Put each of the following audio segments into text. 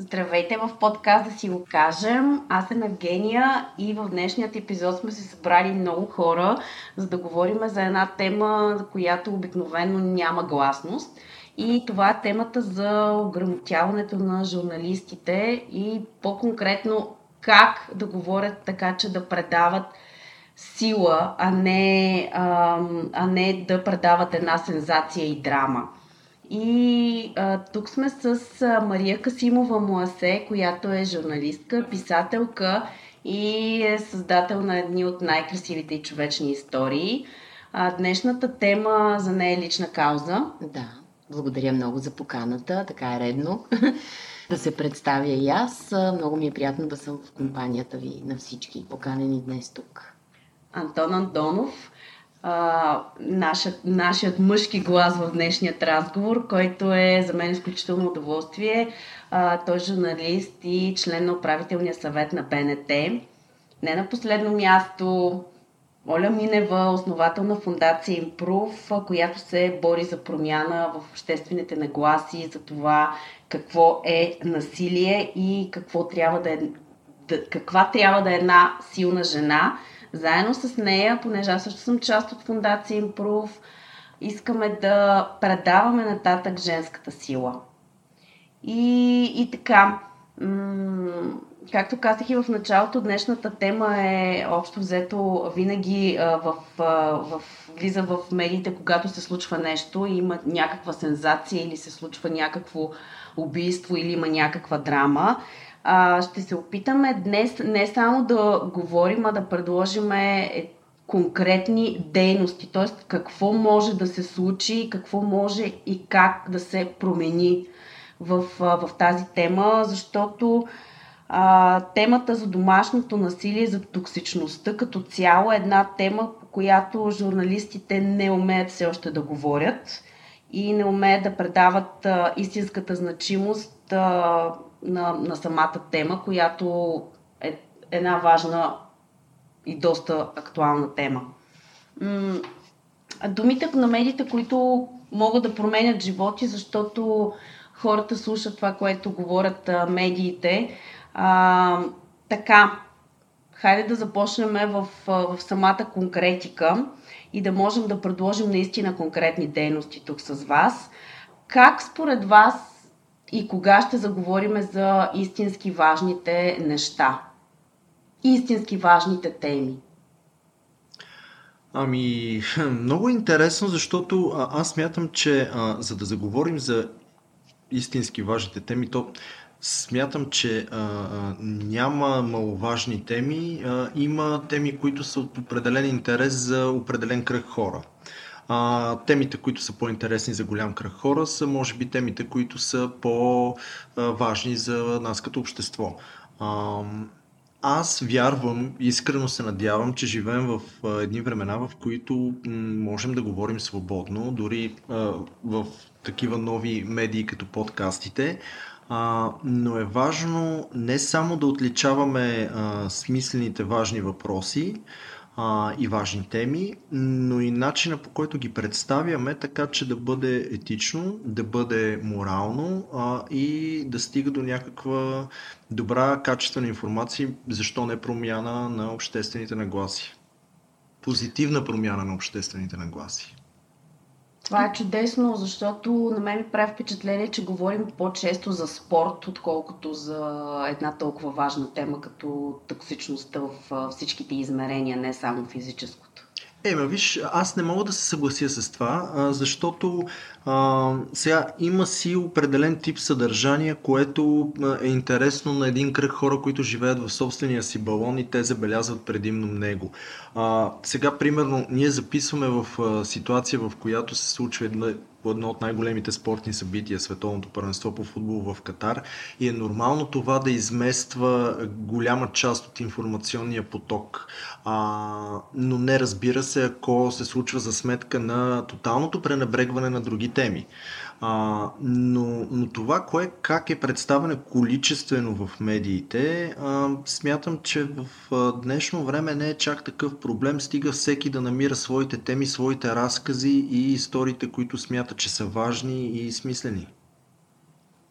Здравейте в подкаст да си го кажем. Аз съм Евгения и в днешният епизод сме се събрали много хора, за да говорим за една тема, за която обикновено няма гласност. И това е темата за ограмотяването на журналистите и по-конкретно как да говорят така, че да предават сила, а не, а, а не да предават една сензация и драма. И а, тук сме с а, Мария Касимова Муасе, която е журналистка, писателка и е създател на едни от най-красивите и човечни истории. А, днешната тема за нея е лична кауза. Да, благодаря много за поканата, така е редно да се представя и аз. Много ми е приятно да съм в компанията ви на всички поканени днес тук. Антон Антонов, а, нашият, нашият мъжки глас в днешният разговор, който е за мен изключително удоволствие. А, той е журналист и член на управителния съвет на БНТ. Не на последно място, Оля Минева, основател на фундация Импрув, която се бори за промяна в обществените нагласи, за това какво е насилие и какво трябва да е, каква трябва да е една силна жена – заедно с нея, понеже аз също съм част от фундация Improve, искаме да предаваме нататък женската сила. И, и така, м- както казах и в началото, днешната тема е общо взето винаги а, в, в, влиза в медиите, когато се случва нещо и има някаква сензация или се случва някакво убийство или има някаква драма. А, ще се опитаме днес не само да говорим, а да предложим е, конкретни дейности, т.е. какво може да се случи, какво може и как да се промени в, в тази тема, защото а, темата за домашното насилие, за токсичността като цяло е една тема, по която журналистите не умеят все още да говорят и не умеят да предават а, истинската значимост а, на, на самата тема, която е една важна и доста актуална тема. Думите на медиите, които могат да променят животи, защото хората слушат това, което говорят медиите. А, така, хайде да започнем в, в самата конкретика и да можем да предложим наистина конкретни дейности тук с вас. Как според вас и кога ще заговорим за истински важните неща, истински важните теми? Ами, много интересно, защото аз смятам, че а, за да заговорим за истински важните теми, то смятам, че а, а, няма маловажни теми, а, има теми, които са от определен интерес за определен кръг хора. А, темите, които са по-интересни за голям кръг хора, са може би темите, които са по-важни за нас като общество. А, аз вярвам, искрено се надявам, че живеем в едни времена, в които можем да говорим свободно, дори а, в такива нови медии като подкастите. А, но е важно не само да отличаваме а, смислените важни въпроси, а, и важни теми, но и начина по който ги представяме, така че да бъде етично, да бъде морално а, и да стига до някаква добра, качествена информация, защо не промяна на обществените нагласи. Позитивна промяна на обществените нагласи. Това е чудесно, защото на мен ми прави впечатление, че говорим по-често за спорт, отколкото за една толкова важна тема, като токсичността в всичките измерения, не само физическото. Е, ма виж, аз не мога да се съглася с това, защото а, сега има си определен тип съдържание, което е интересно на един кръг хора, които живеят в собствения си балон и те забелязват предимно него. А, сега, примерно, ние записваме в а, ситуация, в която се случва една, едно от най-големите спортни събития, световното първенство по футбол в Катар и е нормално това да измества голяма част от информационния поток. А, но не разбира се, ако се случва за сметка на тоталното пренебрегване на други теми. А, но, но това, кое, как е представено количествено в медиите, а, смятам, че в а, днешно време не е чак такъв проблем. Стига всеки да намира своите теми, своите разкази и историите, които смята, че са важни и смислени.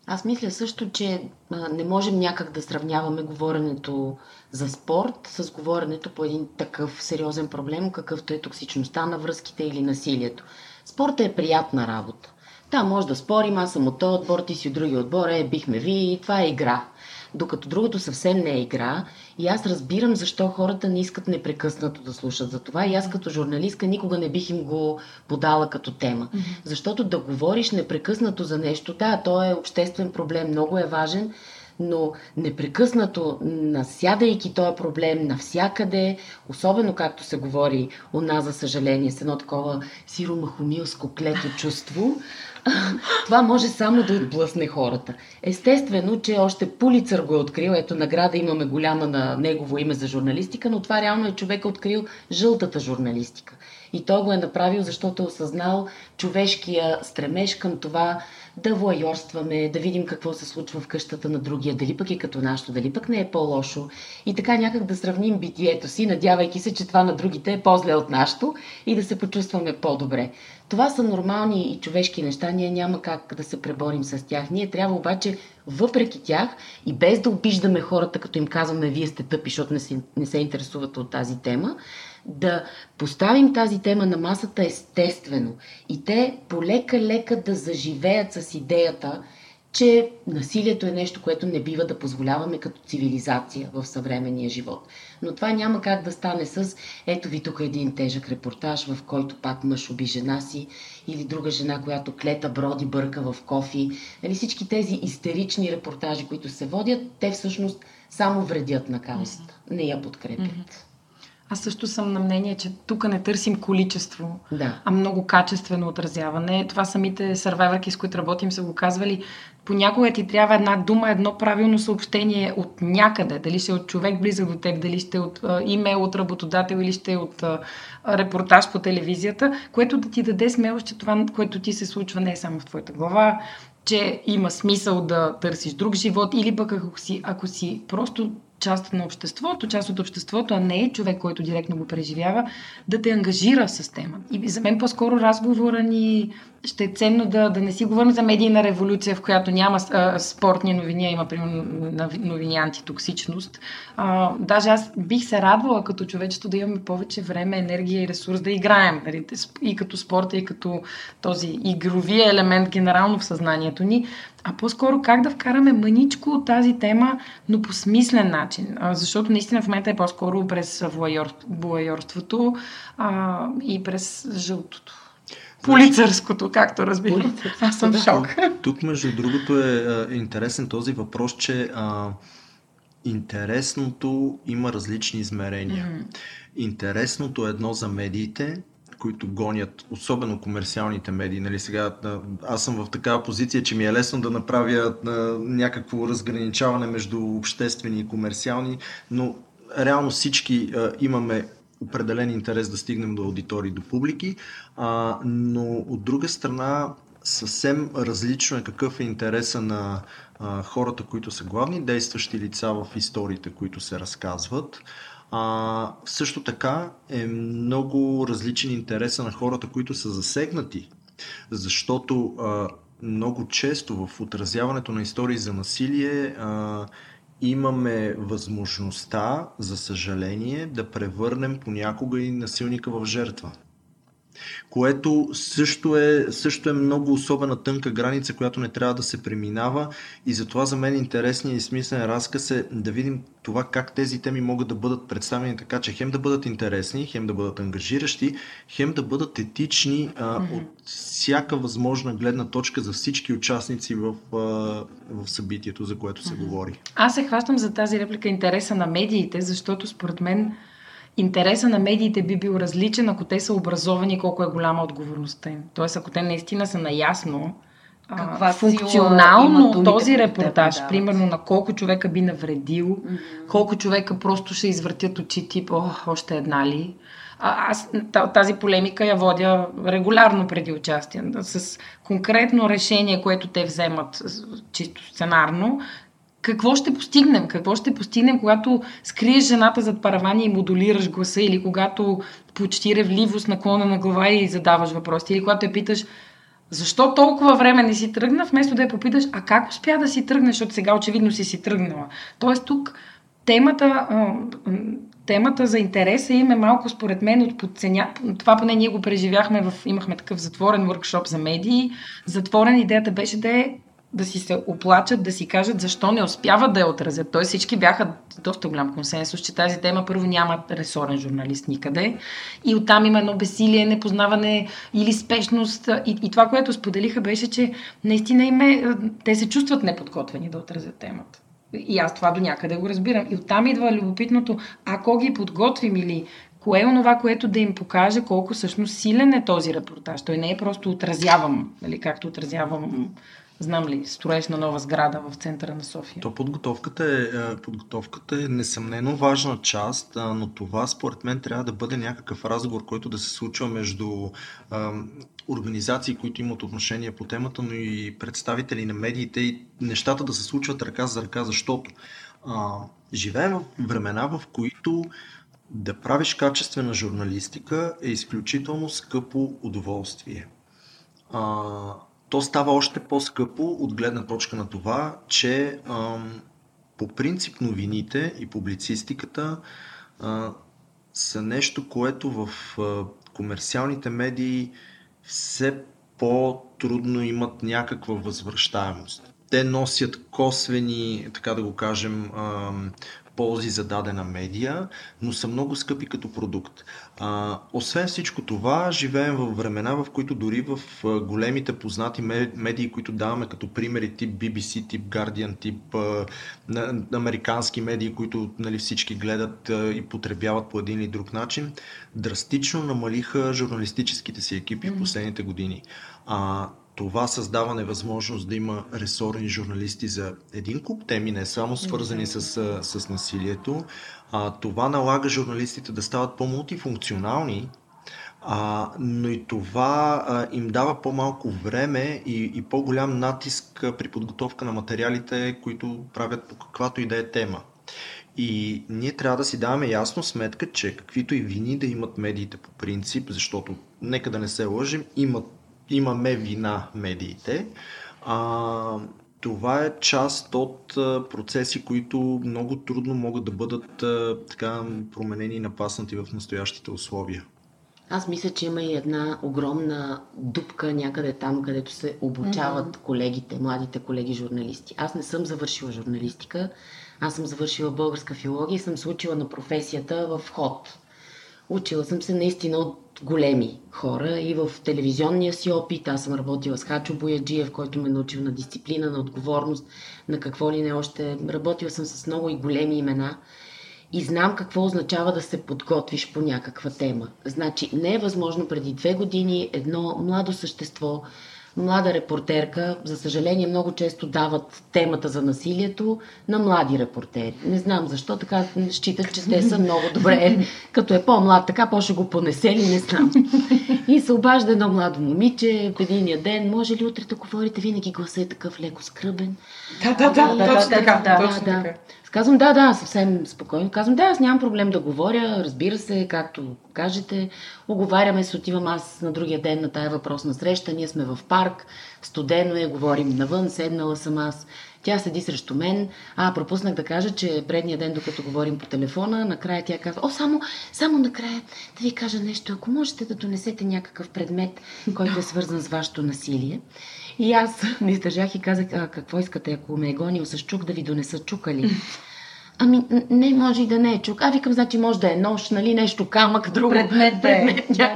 Аз мисля също, че а, не можем някак да сравняваме говоренето за спорт с говоренето по един такъв сериозен проблем, какъвто е токсичността на връзките или насилието. Спорта е приятна работа. Да, може да спорим, аз съм от този отбор, ти си от другия отбор, е, бихме ви, това е игра. Докато другото съвсем не е игра. И аз разбирам защо хората не искат непрекъснато да слушат за това. И аз като журналистка никога не бих им го подала като тема. Защото да говориш непрекъснато за нещо, да, то е обществен проблем, много е важен, но непрекъснато насядайки този проблем навсякъде, особено както се говори у нас, за съжаление, с едно такова сиромахомилско клето чувство, това може само да отблъсне хората. Естествено, че още Пулицър го е открил. Ето награда имаме голяма на негово име за журналистика, но това реално е човек открил жълтата журналистика. И той го е направил, защото е осъзнал човешкия стремеж към това да воайорстваме, да видим какво се случва в къщата на другия, дали пък е като нашото, дали пък не е по-лошо. И така някак да сравним битието си, надявайки се, че това на другите е по-зле от нашото и да се почувстваме по-добре. Това са нормални и човешки неща, ние няма как да се преборим с тях. Ние трябва обаче, въпреки тях и без да обиждаме хората, като им казваме, вие сте тъпи, защото не се, не се интересувате от тази тема, да поставим тази тема на масата естествено и те полека-лека да заживеят с идеята, че насилието е нещо, което не бива да позволяваме като цивилизация в съвременния живот. Но това няма как да стане с ето ви тук един тежък репортаж, в който пак мъж уби жена си или друга жена, която клета броди бърка в кофи. Нали, всички тези истерични репортажи, които се водят, те всъщност само вредят на каузата, не я подкрепят. Аз също съм на мнение, че тук не търсим количество, да. а много качествено отразяване. Това самите сървайвърки, с които работим, са го казвали. Понякога ти трябва една дума, едно правилно съобщение от някъде. Дали ще е от човек близък до теб, дали ще е от а, имейл от работодател или ще е от а, репортаж по телевизията, което да ти даде смелост, че това, което ти се случва не е само в твоята глава, че има смисъл да търсиш друг живот или пък ако си, ако си просто част на обществото, част от обществото, а не е човек, който директно го преживява, да те ангажира с тема. И за мен по-скоро разговора ни ще е ценно да, да не си говорим за медийна революция, в която няма а, спортни новини, а има примерно новини антитоксичност. А, даже аз бих се радвала като човечество да имаме повече време, енергия и ресурс да играем. Нали, и като спорта, и като този игровия елемент генерално в съзнанието ни а по-скоро как да вкараме мъничко от тази тема, но по смислен начин. А, защото наистина в момента е по-скоро през воайорството а, и през жълтото. Полицърското, както разбирам. Аз съм в шок. Тук, между другото, е, е интересен този въпрос, че а, интересното има различни измерения. Mm-hmm. Интересното е едно за медиите, които гонят, особено комерциалните медии. Нали, сега, аз съм в такава позиция, че ми е лесно да направя някакво разграничаване между обществени и комерциални, но реално всички а, имаме определен интерес да стигнем до аудитории, до публики, а, но от друга страна съвсем различно е какъв е интереса на а, хората, които са главни действащи лица в историите, които се разказват. А, също така е много различен интереса на хората, които са засегнати, защото а, много често в отразяването на истории за насилие а, имаме възможността, за съжаление, да превърнем понякога и насилника в жертва което също е, също е много особена тънка граница, която не трябва да се преминава и затова за мен интересният и смислен разказ е да видим това как тези теми могат да бъдат представени така, че хем да бъдат интересни, хем да бъдат ангажиращи, хем да бъдат етични а, mm-hmm. от всяка възможна гледна точка за всички участници в, а, в събитието, за което се mm-hmm. говори. Аз се хващам за тази реплика интереса на медиите, защото според мен интереса на медиите би бил различен, ако те са образовани колко е голяма отговорността им. Тоест, ако те наистина са наясно каква функционално този репортаж, да примерно на колко човека би навредил, mm-hmm. колко човека просто ще извъртят очи, тип, о, още една ли? А, аз тази полемика я водя регулярно преди участие. С конкретно решение, което те вземат чисто сценарно, какво ще постигнем? Какво ще постигнем, когато скриеш жената зад паравани и модулираш гласа или когато почти ревливо с наклона на глава и задаваш въпроси или когато я питаш Защо толкова време не си тръгна, вместо да я попиташ, а как успя да си тръгнеш, защото сега очевидно си си тръгнала. Тоест тук темата, темата за интереса им е малко според мен от подценя... Това поне ние го преживяхме, в... имахме такъв затворен въркшоп за медии. Затворен идеята беше да е да си се оплачат, да си кажат защо не успяват да я отразят. Тоест всички бяха доста голям консенсус, че тази тема първо няма ресорен журналист никъде и оттам има едно бесилие, непознаване или спешност. И, и това, което споделиха беше, че наистина им е, те се чувстват неподготвени да отразят темата. И аз това до някъде го разбирам. И оттам идва любопитното, ако ги подготвим или кое е онова, което да им покаже колко всъщност силен е този репортаж. Той не е просто отразявам, нали, както отразявам знам ли, строеж на нова сграда в центъра на София. То подготовката е, е, подготовката е несъмнено важна част, но това според мен трябва да бъде някакъв разговор, който да се случва между организации, които имат отношение по темата, но и представители на медиите и нещата да се случват ръка за ръка, защото а, живеем в времена, в които да правиш качествена журналистика е изключително скъпо удоволствие. А, то става още по-скъпо от гледна точка на това, че ам, по принцип новините и публицистиката а, са нещо, което в а, комерциалните медии все по-трудно имат някаква възвръщаемост. Те носят косвени, така да го кажем, ползи за дадена медия, но са много скъпи като продукт. А, освен всичко това, живеем в времена, в които дори в големите познати медии, които даваме като примери тип BBC, тип Guardian, тип а, на, американски медии, които нали, всички гледат а, и потребяват по един или друг начин, драстично намалиха журналистическите си екипи mm-hmm. в последните години. А, това създава невъзможност да има ресорни журналисти за един куп теми, не само свързани с, с насилието. А, това налага журналистите да стават по-мултифункционални, а, но и това а, им дава по-малко време и, и по-голям натиск при подготовка на материалите, които правят по каквато и да е тема. И ние трябва да си даваме ясно сметка, че каквито и вини да имат медиите по принцип, защото нека да не се лъжим, имат имаме вина медиите. А, това е част от процеси, които много трудно могат да бъдат така променени и напаснати в настоящите условия. Аз мисля, че има и една огромна дупка някъде там, където се обучават mm-hmm. колегите, младите колеги журналисти. Аз не съм завършила журналистика, аз съм завършила българска филология и съм се учила на професията в ход. Учила съм се наистина от големи хора и в телевизионния си опит. Аз съм работила с Хачо Бояджиев, който ме научил на дисциплина, на отговорност, на какво ли не още. Работила съм с много и големи имена и знам какво означава да се подготвиш по някаква тема. Значи не е възможно преди две години едно младо същество млада репортерка, за съжаление много често дават темата за насилието на млади репортери. Не знам защо, така считат, че те са много добре. Като е по-млад, така по-ще го понесе ли, не знам. И се обажда едно младо момиче в единия ден. Може ли утре да говорите? Винаги гласа е такъв леко скръбен. Да, да, да, да, точно така. Казвам, да, да, съвсем спокойно. Казвам, да, аз нямам проблем да говоря, разбира се, както кажете. Оговаряме се, отивам аз на другия ден на тая въпросна среща. Ние сме в парк, студено е, говорим навън, седнала съм аз. Тя седи срещу мен. А, пропуснах да кажа, че предния ден, докато говорим по телефона, накрая тя казва, о, само, само накрая да ви кажа нещо. Ако можете да донесете някакъв предмет, който е свързан с вашето насилие. И аз не издържах и казах, а, какво искате, ако ме е гонил с чук, да ви донеса чука ли? Ами, не, може и да не е чук. А, викам, значи може да е нож, нали, нещо, камък, друго. Предмет, да е.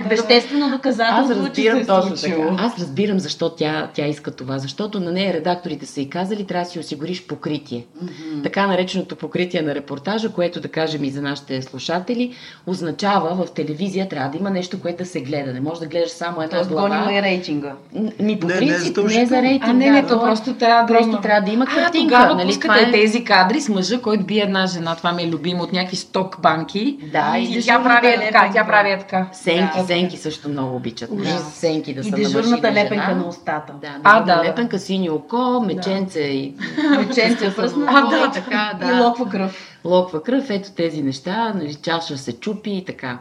Веществено доказателство, Аз разбирам точно така. Аз разбирам защо тя, тя иска това. Защото на нея редакторите са и казали, трябва да си осигуриш покритие. Mm-hmm. Така нареченото покритие на репортажа, което да кажем и за нашите слушатели, означава в телевизия трябва да има нещо, което да се гледа. Не може да гледаш само една Тоест, глава. и рейтинга. Ми по принцип не, не, не за рейтинга. А, не, не, то просто трябва да просто има. трябва да има картинка. А, тогава нали, пускате е... тези кадри с мъжа, който бие една жена, това ми е любимо, от някакви сток банки. Да, и, и тя прави е така, тя прави е така. Сенки, да. сенки също много обичат. Да. Сенки да са И дежурната лепенка на устата. Да, а, да, лепенка, сини око, меченце да. и... Меченце пръсно а, да, така, да. И локва кръв. Локва кръв, ето тези неща, нали, чаша се чупи и така.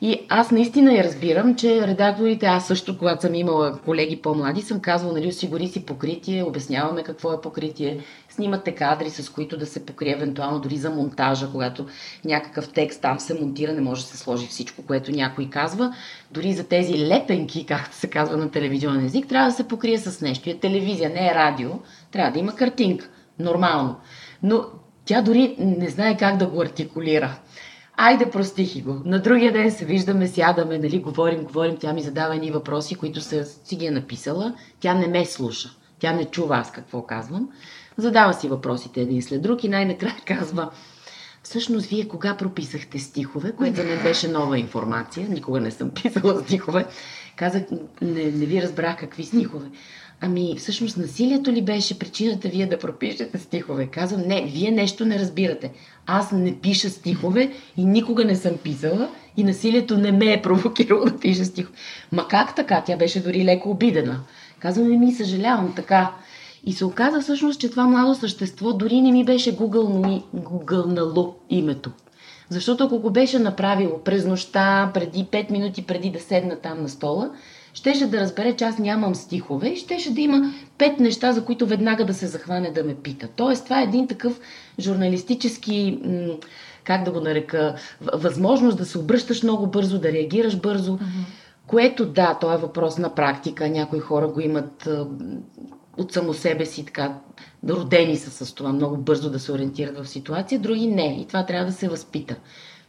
И аз наистина я разбирам, че редакторите, аз също, когато съм имала колеги по-млади, съм казвала, нали, осигури си покритие, обясняваме какво е покритие, снимате кадри, с които да се покрие евентуално дори за монтажа, когато някакъв текст там се монтира, не може да се сложи всичко, което някой казва. Дори за тези лепенки, както се казва на телевизионен език, трябва да се покрие с нещо. Е телевизия, не е радио, трябва да има картинка. Нормално. Но тя дори не знае как да го артикулира. Айде, простих го. На другия ден се виждаме, сядаме, нали, говорим, говорим, тя ми задава едни въпроси, които са, си ги е написала. Тя не ме слуша. Тя не чува аз какво казвам. Задава си въпросите един след друг и най-накрая казва, всъщност вие кога прописахте стихове, което мен беше нова информация, никога не съм писала стихове. Казах, не, не ви разбрах какви стихове. Ами, всъщност насилието ли беше причината вие да пропишете стихове? Казвам, не, вие нещо не разбирате. Аз не пиша стихове и никога не съм писала и насилието не ме е провокирало да пиша стихове. Ма как така? Тя беше дори леко обидена. Казвам, ми съжалявам така. И се оказа всъщност, че това младо същество дори не ми беше гугълнало, името. Защото ако го беше направило през нощта, преди 5 минути преди да седна там на стола, щеше да разбере, че аз нямам стихове и щеше да има пет неща, за които веднага да се захване да ме пита. Тоест, това е един такъв журналистически, как да го нарека, възможност да се обръщаш много бързо, да реагираш бързо. Което да, то е въпрос на практика. Някои хора го имат от само себе си така, родени са с това много бързо да се ориентират в ситуация, други не. И това трябва да се възпита.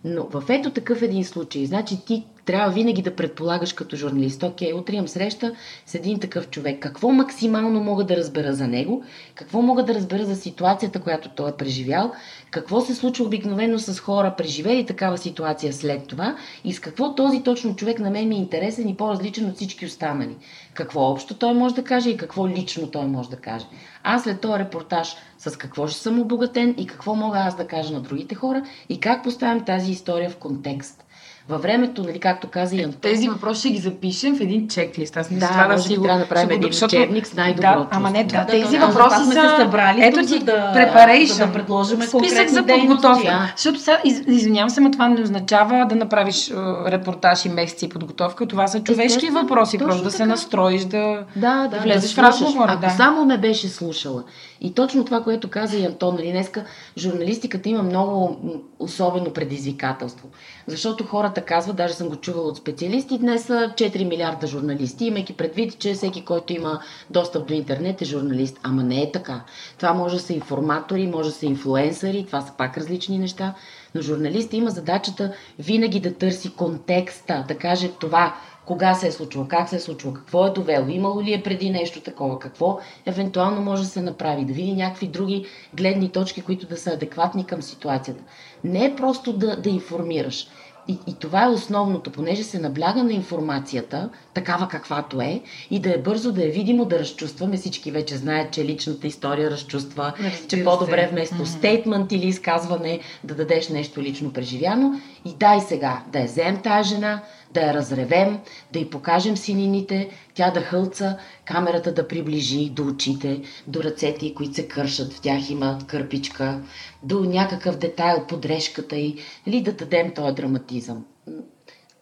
Но в ето такъв един случай, значи ти трябва винаги да предполагаш като журналист, окей, утре имам среща с един такъв човек. Какво максимално мога да разбера за него? Какво мога да разбера за ситуацията, която той е преживял? Какво се случва обикновено с хора, преживели такава ситуация след това? И с какво този точно човек на мен ми е интересен и по-различен от всички останали? Какво общо той може да каже и какво лично той може да каже? Аз след този репортаж с какво ще съм обогатен и какво мога аз да кажа на другите хора и как поставям тази история в контекст във времето, нали, както каза и Антон. Тези въпроси ще ги запишем в един чеклист. Аз мисля, да, това да си го... трябва да направим един защото... учебник с най-доброто. Да, ама не, да, тези да, въпроси са... се събрали Ето ти да, preparation, да, да предложим Списък за подготовка. Да. Защото сега, из, извинявам се, но това не означава да направиш uh, репортаж и месеци подготовка. Това са човешки въпроси. Просто да се настроиш, да, да, да влезеш да в разговора. Ако да. само ме беше слушала и точно това, което каза и Антон, нали, днеска журналистиката има много особено предизвикателство. Защото хората казват, даже съм го чувала от специалисти, днес са 4 милиарда журналисти, имайки предвид, че всеки, който има достъп до интернет е журналист. Ама не е така. Това може да са информатори, може да са инфлуенсъри, това са пак различни неща. Но журналист има задачата винаги да търси контекста, да каже това кога се е случило, как се е случило, какво е довело, имало ли е преди нещо такова, какво евентуално може да се направи, да види някакви други гледни точки, които да са адекватни към ситуацията. Не е просто да, да информираш. И, и това е основното, понеже се набляга на информацията, такава каквато е, и да е бързо, да е видимо, да разчувстваме. Всички вече знаят, че личната история разчувства, Разбира че по-добре вместо mm-hmm. стейтмент или изказване да дадеш нещо лично преживяно. И дай сега да я вземем тази жена, да я разревем, да й покажем синините, тя да хълца, камерата да приближи до очите, до ръцете, които се кършат, в тях има кърпичка, до някакъв детайл, подрешката й, или да дадем този драматизъм.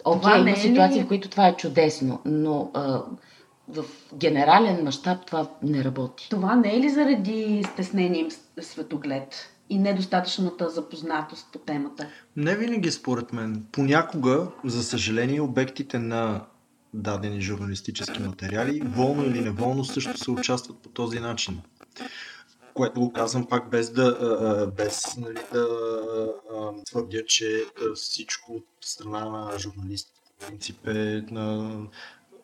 Окей, okay, има е ситуации, ли... в които това е чудесно, но а, в генерален мащаб това не работи. Това не е ли заради стеснение светоглед? И недостатъчната запознатост по темата? Не винаги, според мен. Понякога, за съжаление, обектите на дадени журналистически материали, волно или неволно, също се участват по този начин. Което го казвам пак без да, без, нали, да твърдя, че всичко от страна на журналист в принцип е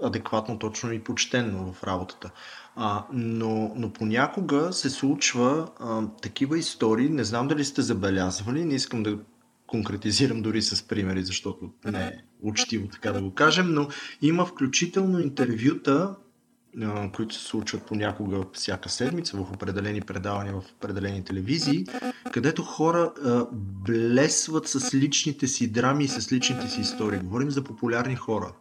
адекватно, точно и почтенно в работата. А, но, но понякога се случва а, такива истории, не знам дали сте забелязвали, не искам да конкретизирам дори с примери, защото не е учтиво така да го кажем, но има включително интервюта, а, които се случват понякога всяка седмица в определени предавания, в определени телевизии, където хора а, блесват с личните си драми и с личните си истории. Говорим за популярни хора.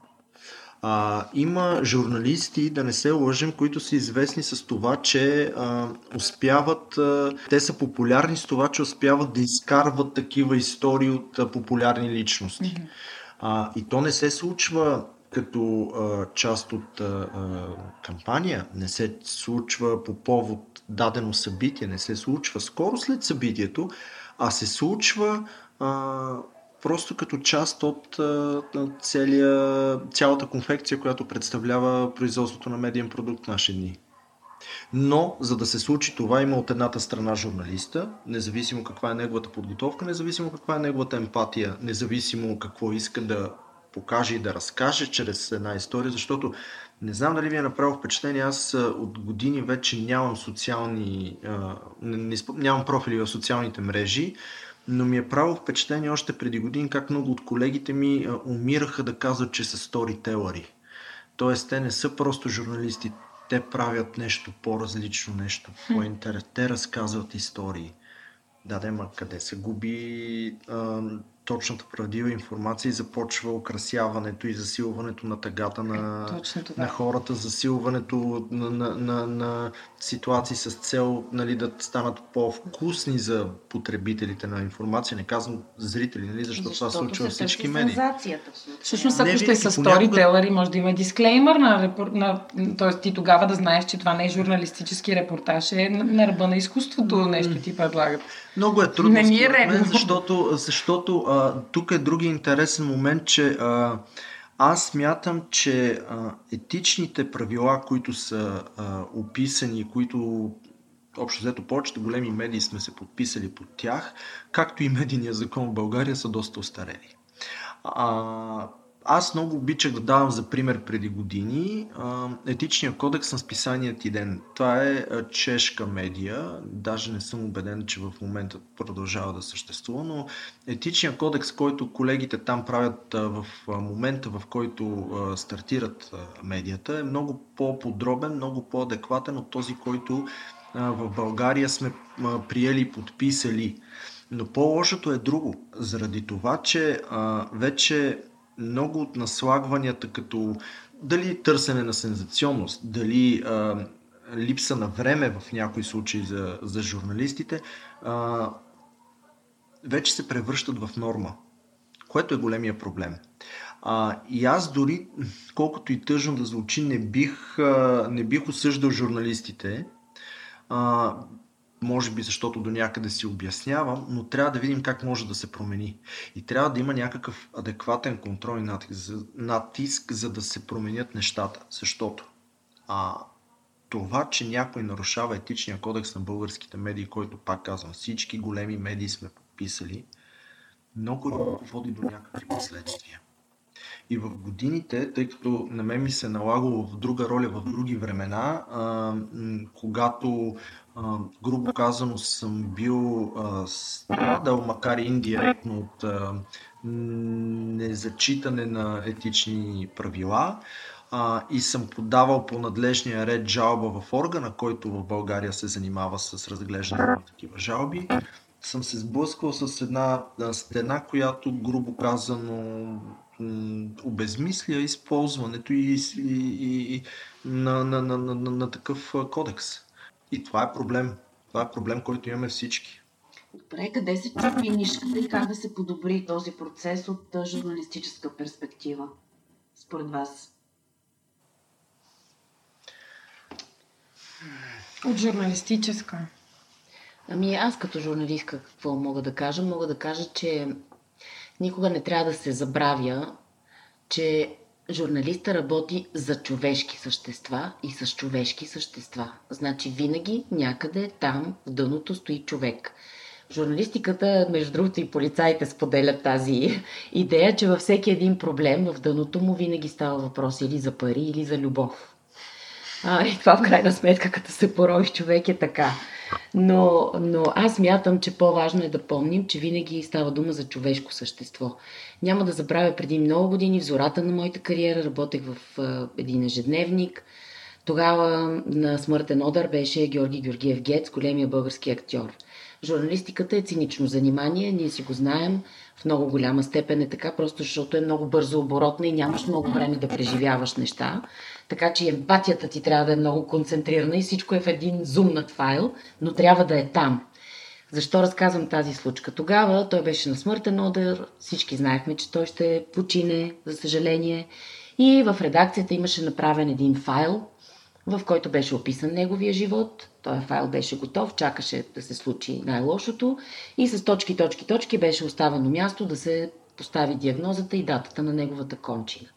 А, има журналисти, да не се лъжим, които са известни с това, че а, успяват, а, те са популярни с това, че успяват да изкарват такива истории от а, популярни личности. Mm-hmm. А, и то не се случва като а, част от а, кампания, не се случва по повод дадено събитие, не се случва скоро след събитието, а се случва а, просто като част от целия, цялата конфекция, която представлява производството на медиен продукт в наши дни. Но, за да се случи това, има от едната страна журналиста, независимо каква е неговата подготовка, независимо каква е неговата емпатия, независимо какво иска да покаже и да разкаже чрез една история, защото не знам дали ви е направил впечатление, аз от години вече нямам социални, нямам профили в социалните мрежи, но ми е правило впечатление още преди години как много от колегите ми умираха да казват, че са сторителъри. Тоест, те не са просто журналисти, те правят нещо по-различно, нещо по-интересно. Те разказват истории. Да, да, ма къде се губи а, точната правдива информация и започва украсяването и засилването на тъгата на, на хората, засилването на, на, на, на ситуации с цел нали, да станат по-вкусни за потребителите на информация. Не казвам зрители, нали, защото, защото това случва във всички медии. Всъщност, ако ще са сторителъри, може да има дисклеймър на, репор... на... т.е. ти тогава да знаеш, че това не е журналистически репортаж, е на ръба на изкуството, нещо ти предлагат. Много е трудно, не ми е мен, защото, защото а, тук е други интересен момент, че а, аз мятам, че а, етичните правила, които са а, описани, които общо взето повечето големи медии сме се подписали под тях, както и медийния закон в България са доста устарели. А, аз много обичах да давам за пример преди години етичния кодекс на списание ден. Това е чешка медия, даже не съм убеден, че в момента продължава да съществува, но етичния кодекс, който колегите там правят в момента, в който стартират медията, е много по-подробен, много по-адекватен от този, който в България сме приели и подписали. Но по-лошото е друго, заради това, че а, вече много от наслагванията като дали търсене на сензационност, дали а, липса на време в някои случаи за, за журналистите, а, вече се превръщат в норма, което е големия проблем. А, и аз дори, колкото и тъжно да звучи, не бих, а, не бих осъждал журналистите. А, може би защото до някъде си обяснявам, но трябва да видим как може да се промени. И трябва да има някакъв адекватен контрол и натиск, натиск за да се променят нещата. Защото а, това, че някой нарушава етичния кодекс на българските медии, който пак казвам, всички големи медии сме подписали, много води до някакви последствия. И в годините, тъй като на мен ми се налагало в друга роля, в други времена, а, когато а, грубо казано съм бил а, страдал, макар и индиректно от а, незачитане на етични правила а, и съм подавал по надлежния ред жалба в органа, който в България се занимава с разглеждане на такива жалби. Съм се сблъскал с една стена, която грубо казано обезмисля използването и, и, и, на, на, на, на, на, на такъв кодекс. И това е проблем. Това е проблем, който имаме всички. Добре, къде се чупи нишката и как да се подобри този процес от журналистическа перспектива, според вас? От журналистическа. Ами аз като журналистка какво мога да кажа? Мога да кажа, че никога не трябва да се забравя, че журналиста работи за човешки същества и с човешки същества. Значи винаги някъде там в дъното стои човек. Журналистиката, между другото и полицаите споделят тази идея, че във всеки един проблем в дъното му винаги става въпрос или за пари, или за любов. А, и това в крайна сметка, като се порови човек е така. Но, но аз мятам, че по-важно е да помним, че винаги става дума за човешко същество. Няма да забравя преди много години в зората на моята кариера работех в един ежедневник. Тогава на смъртен удар беше Георги Георгиев Гец, големия български актьор. Журналистиката е цинично занимание, ние си го знаем, в много голяма степен е така, просто защото е много бързо оборотна и нямаш много време да преживяваш неща. Така че емпатията ти трябва да е много концентрирана и всичко е в един зумнат файл, но трябва да е там. Защо разказвам тази случка? Тогава той беше на смъртен одър, всички знаехме, че той ще почине, за съжаление. И в редакцията имаше направен един файл, в който беше описан неговия живот. Той файл беше готов, чакаше да се случи най-лошото и с точки, точки, точки беше оставено място да се постави диагнозата и датата на неговата кончина.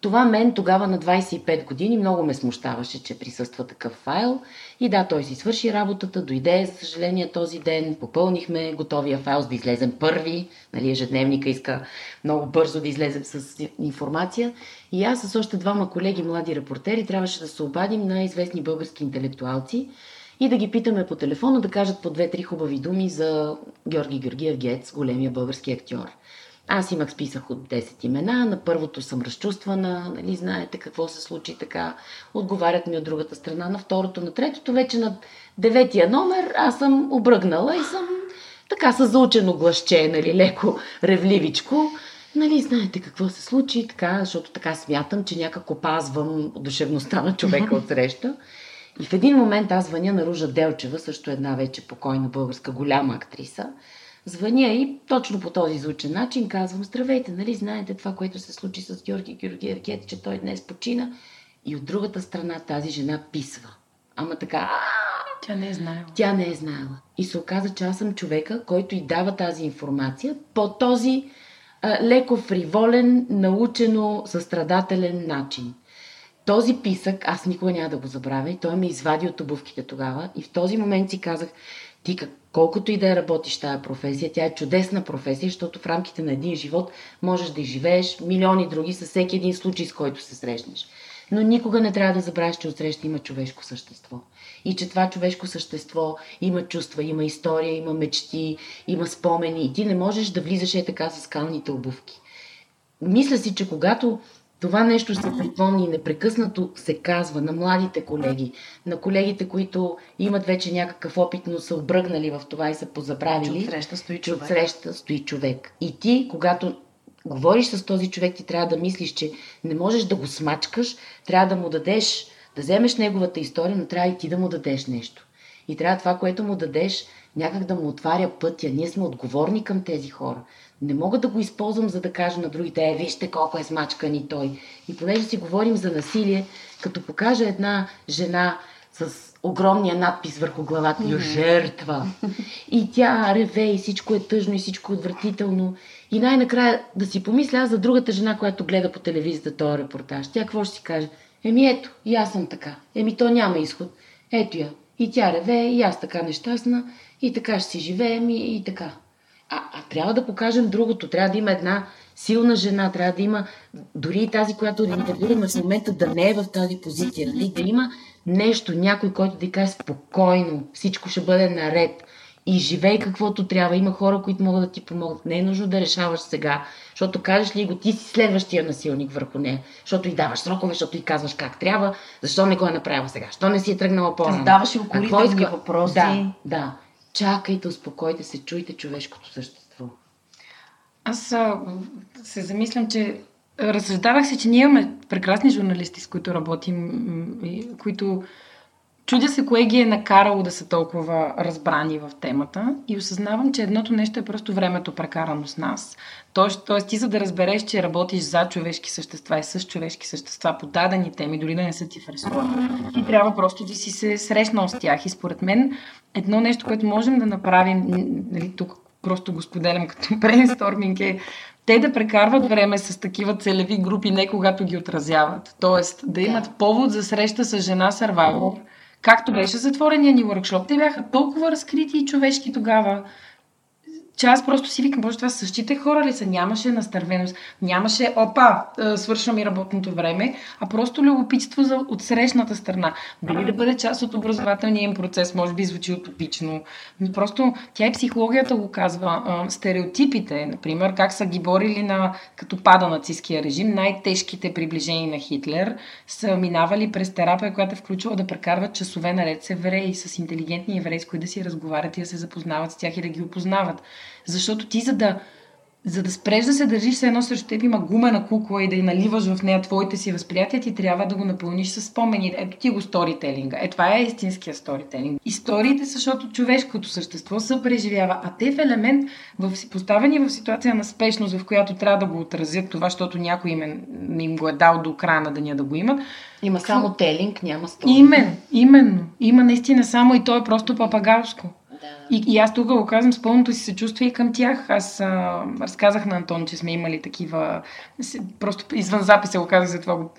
Това мен тогава на 25 години много ме смущаваше, че присъства такъв файл. И да, той си свърши работата, дойде, за съжаление, този ден, попълнихме готовия файл, за да излезем първи. Нали, ежедневника иска много бързо да излезем с информация. И аз с още двама колеги, млади репортери, трябваше да се обадим на известни български интелектуалци и да ги питаме по телефона да кажат по две-три хубави думи за Георги Георгиев Гец, големия български актьор. Аз имах списък от 10 имена. На първото съм разчувствана, нали, знаете какво се случи така. Отговарят ми от другата страна. На второто, на третото, вече на деветия номер аз съм обръгнала и съм така с заучено гласче, нали, леко ревливичко. Нали, знаете какво се случи, така, защото така смятам, че някак опазвам душевността на човека от среща. И в един момент аз звъня на Ружа Делчева, също една вече покойна българска голяма актриса. Звъня и точно по този звучен начин казвам, здравейте, нали знаете това, което се случи с Георги Георгиев Гет, че той днес почина. И от другата страна тази жена писва. Ама така, тя не е знаела. Тя не е знаела. И се оказа, че аз съм човека, който и дава тази информация по този а, леко фриволен, научено, състрадателен начин. Този писък аз никога няма да го забравя и той ме извади от обувките тогава и в този момент си казах, ти как, колкото и да работиш тази професия, тя е чудесна професия, защото в рамките на един живот можеш да изживееш милиони други с всеки един случай, с който се срещнеш. Но никога не трябва да забравяш, че отсреща има човешко същество. И че това човешко същество има чувства, има история, има мечти, има спомени. И ти не можеш да влизаш е така с скалните обувки. Мисля си, че когато това нещо се припомни непрекъснато се казва на младите колеги, на колегите, които имат вече някакъв опит, но са обръгнали в това и са позабравили. Че отсреща стои човек. Отсреща стои човек. И ти, когато говориш с този човек, ти трябва да мислиш, че не можеш да го смачкаш, трябва да му дадеш, да вземеш неговата история, но трябва и ти да му дадеш нещо. И трябва това, което му дадеш, някак да му отваря пътя. Ние сме отговорни към тези хора. Не мога да го използвам, за да кажа на другите, е, вижте колко е смачкан и той. И понеже си говорим за насилие, като покажа една жена с огромния надпис върху главата mm-hmm. жертва. И тя реве и всичко е тъжно и всичко е отвратително. И най-накрая да си помисля аз за другата жена, която гледа по телевизията този репортаж. Тя какво ще си каже? Еми ето, и аз съм така. Еми то няма изход. Ето я. И тя реве, и аз така нещастна, и така ще си живеем, и, и така. А, а трябва да покажем другото. Трябва да има една силна жена, трябва да има дори и тази, която да интервюраме в момента, да не е в тази позиция. Нали? Да има нещо, някой, който да каже спокойно, всичко ще бъде наред. И живей каквото трябва. Има хора, които могат да ти помогнат. Не е нужно да решаваш сега, защото кажеш ли го, ти си следващия насилник върху нея. Защото и даваш срокове, защото и казваш как трябва, защо не го е направила сега, защо не си е тръгнала по-рано. Задаваш и укорителни въпроси. Да, да. Чакайте, успокойте се, чуйте човешкото същество. Аз а, се замислям, че разсъждавах се, че ние имаме прекрасни журналисти, с които работим, които чудя се кое ги е накарало да са толкова разбрани в темата и осъзнавам, че едното нещо е просто времето прекарано с нас. Тоест, тоест ти за да разбереш, че работиш за човешки същества и с човешки същества по дадени теми, дори да не са ти в ресора, ти трябва просто да си се срещнал с тях. И според мен едно нещо, което можем да направим, нали, тук просто го споделям като брейнсторминг е те да прекарват време с такива целеви групи, не когато ги отразяват. Тоест да имат повод за среща с жена Сървайвор, както беше затворения ни workshop. Те бяха толкова разкрити и човешки тогава че аз просто си викам, боже, това същите хора ли са? Нямаше настървеност, нямаше, опа, е, свършвам и работното време, а просто любопитство за отсрещната страна. Дали да бъде част от образователния им процес, може би звучи утопично, но просто тя и психологията го казва. Стереотипите, например, как са ги борили на, като пада нацистския режим, най-тежките приближения на Хитлер са минавали през терапия, която е включва да прекарват часове наред с евреи, с интелигентни евреи, с които да си разговарят и да се запознават с тях и да ги опознават. Защото ти за да за да спреш да се държиш се едно срещу теб има гумена кукла и да я наливаш в нея твоите си възприятия, ти трябва да го напълниш с спомени. Ето ти го сторителинга. Е, това е истинския сторителинг. Историите, защото човешкото същество се преживява, а те в елемент, в, поставени в ситуация на спешност, в която трябва да го отразят това, защото някой им, е, им го е дал до края на деня да го имат. Има само телинг, няма стори. Именно, именно. Има наистина само и то е просто папагалско. И, и аз тук го казвам с пълното си съчувствие към тях. Аз а, разказах на Антон, че сме имали такива... Просто извън записа го казах, затова го,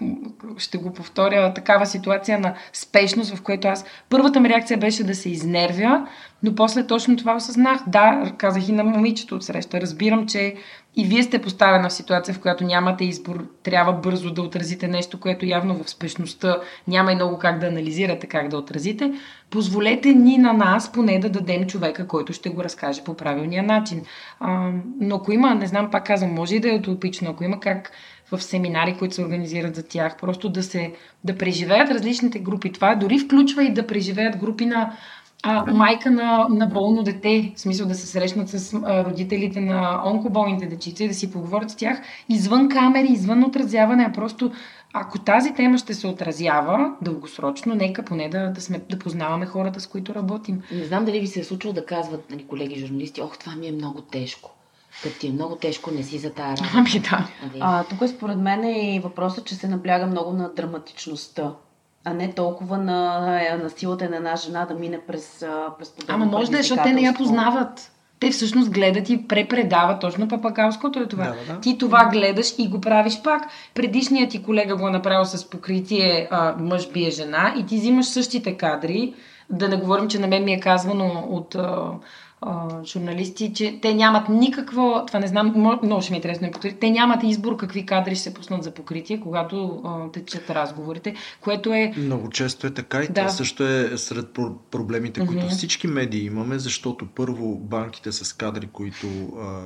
ще го повторя. Такава ситуация на спешност, в което аз... Първата ми реакция беше да се изнервя, но после точно това осъзнах. Да, казах и на момичето от среща. Разбирам, че и вие сте поставена в ситуация, в която нямате избор, трябва бързо да отразите нещо, което явно в спешността няма и много как да анализирате как да отразите. Позволете ни на нас поне да дадем човека, който ще го разкаже по правилния начин. А, но ако има, не знам, пак казвам, може и да е утопично, ако има как в семинари, които се организират за тях, просто да се да преживеят различните групи. Това дори включва и да преживеят групи на а, майка на, на болно дете, в смисъл да се срещнат с а, родителите на онкоболните дечица и да си поговорят с тях извън камери, извън отразяване, а просто ако тази тема ще се отразява дългосрочно, нека поне да, да, сме, да познаваме хората, с които работим. Не знам дали ви се е случило да казват нали, колеги журналисти, ох, това ми е много тежко. Като ти е много тежко, не си за тая работа. Ами да. Нали? А, тук според мен е и въпросът, че се набляга много на драматичността а не толкова на, на силата на една жена да мине през, през подобно Ама може да е, защото те не я познават. Те всъщност гледат и препредават точно папагалското е това. Да, да. Ти това гледаш и го правиш пак. Предишният ти колега го е направил с покритие а, мъж бие жена и ти взимаш същите кадри. Да не говорим, че на мен ми е казвано от а, а, журналисти, че те нямат никакво, това не знам, много ще ми е интересно те нямат избор какви кадри ще се пуснат за покритие, когато а, течат разговорите, което е... Много често е така и да. това също е сред проблемите, които mm-hmm. всички медии имаме, защото първо банките с кадри, които а,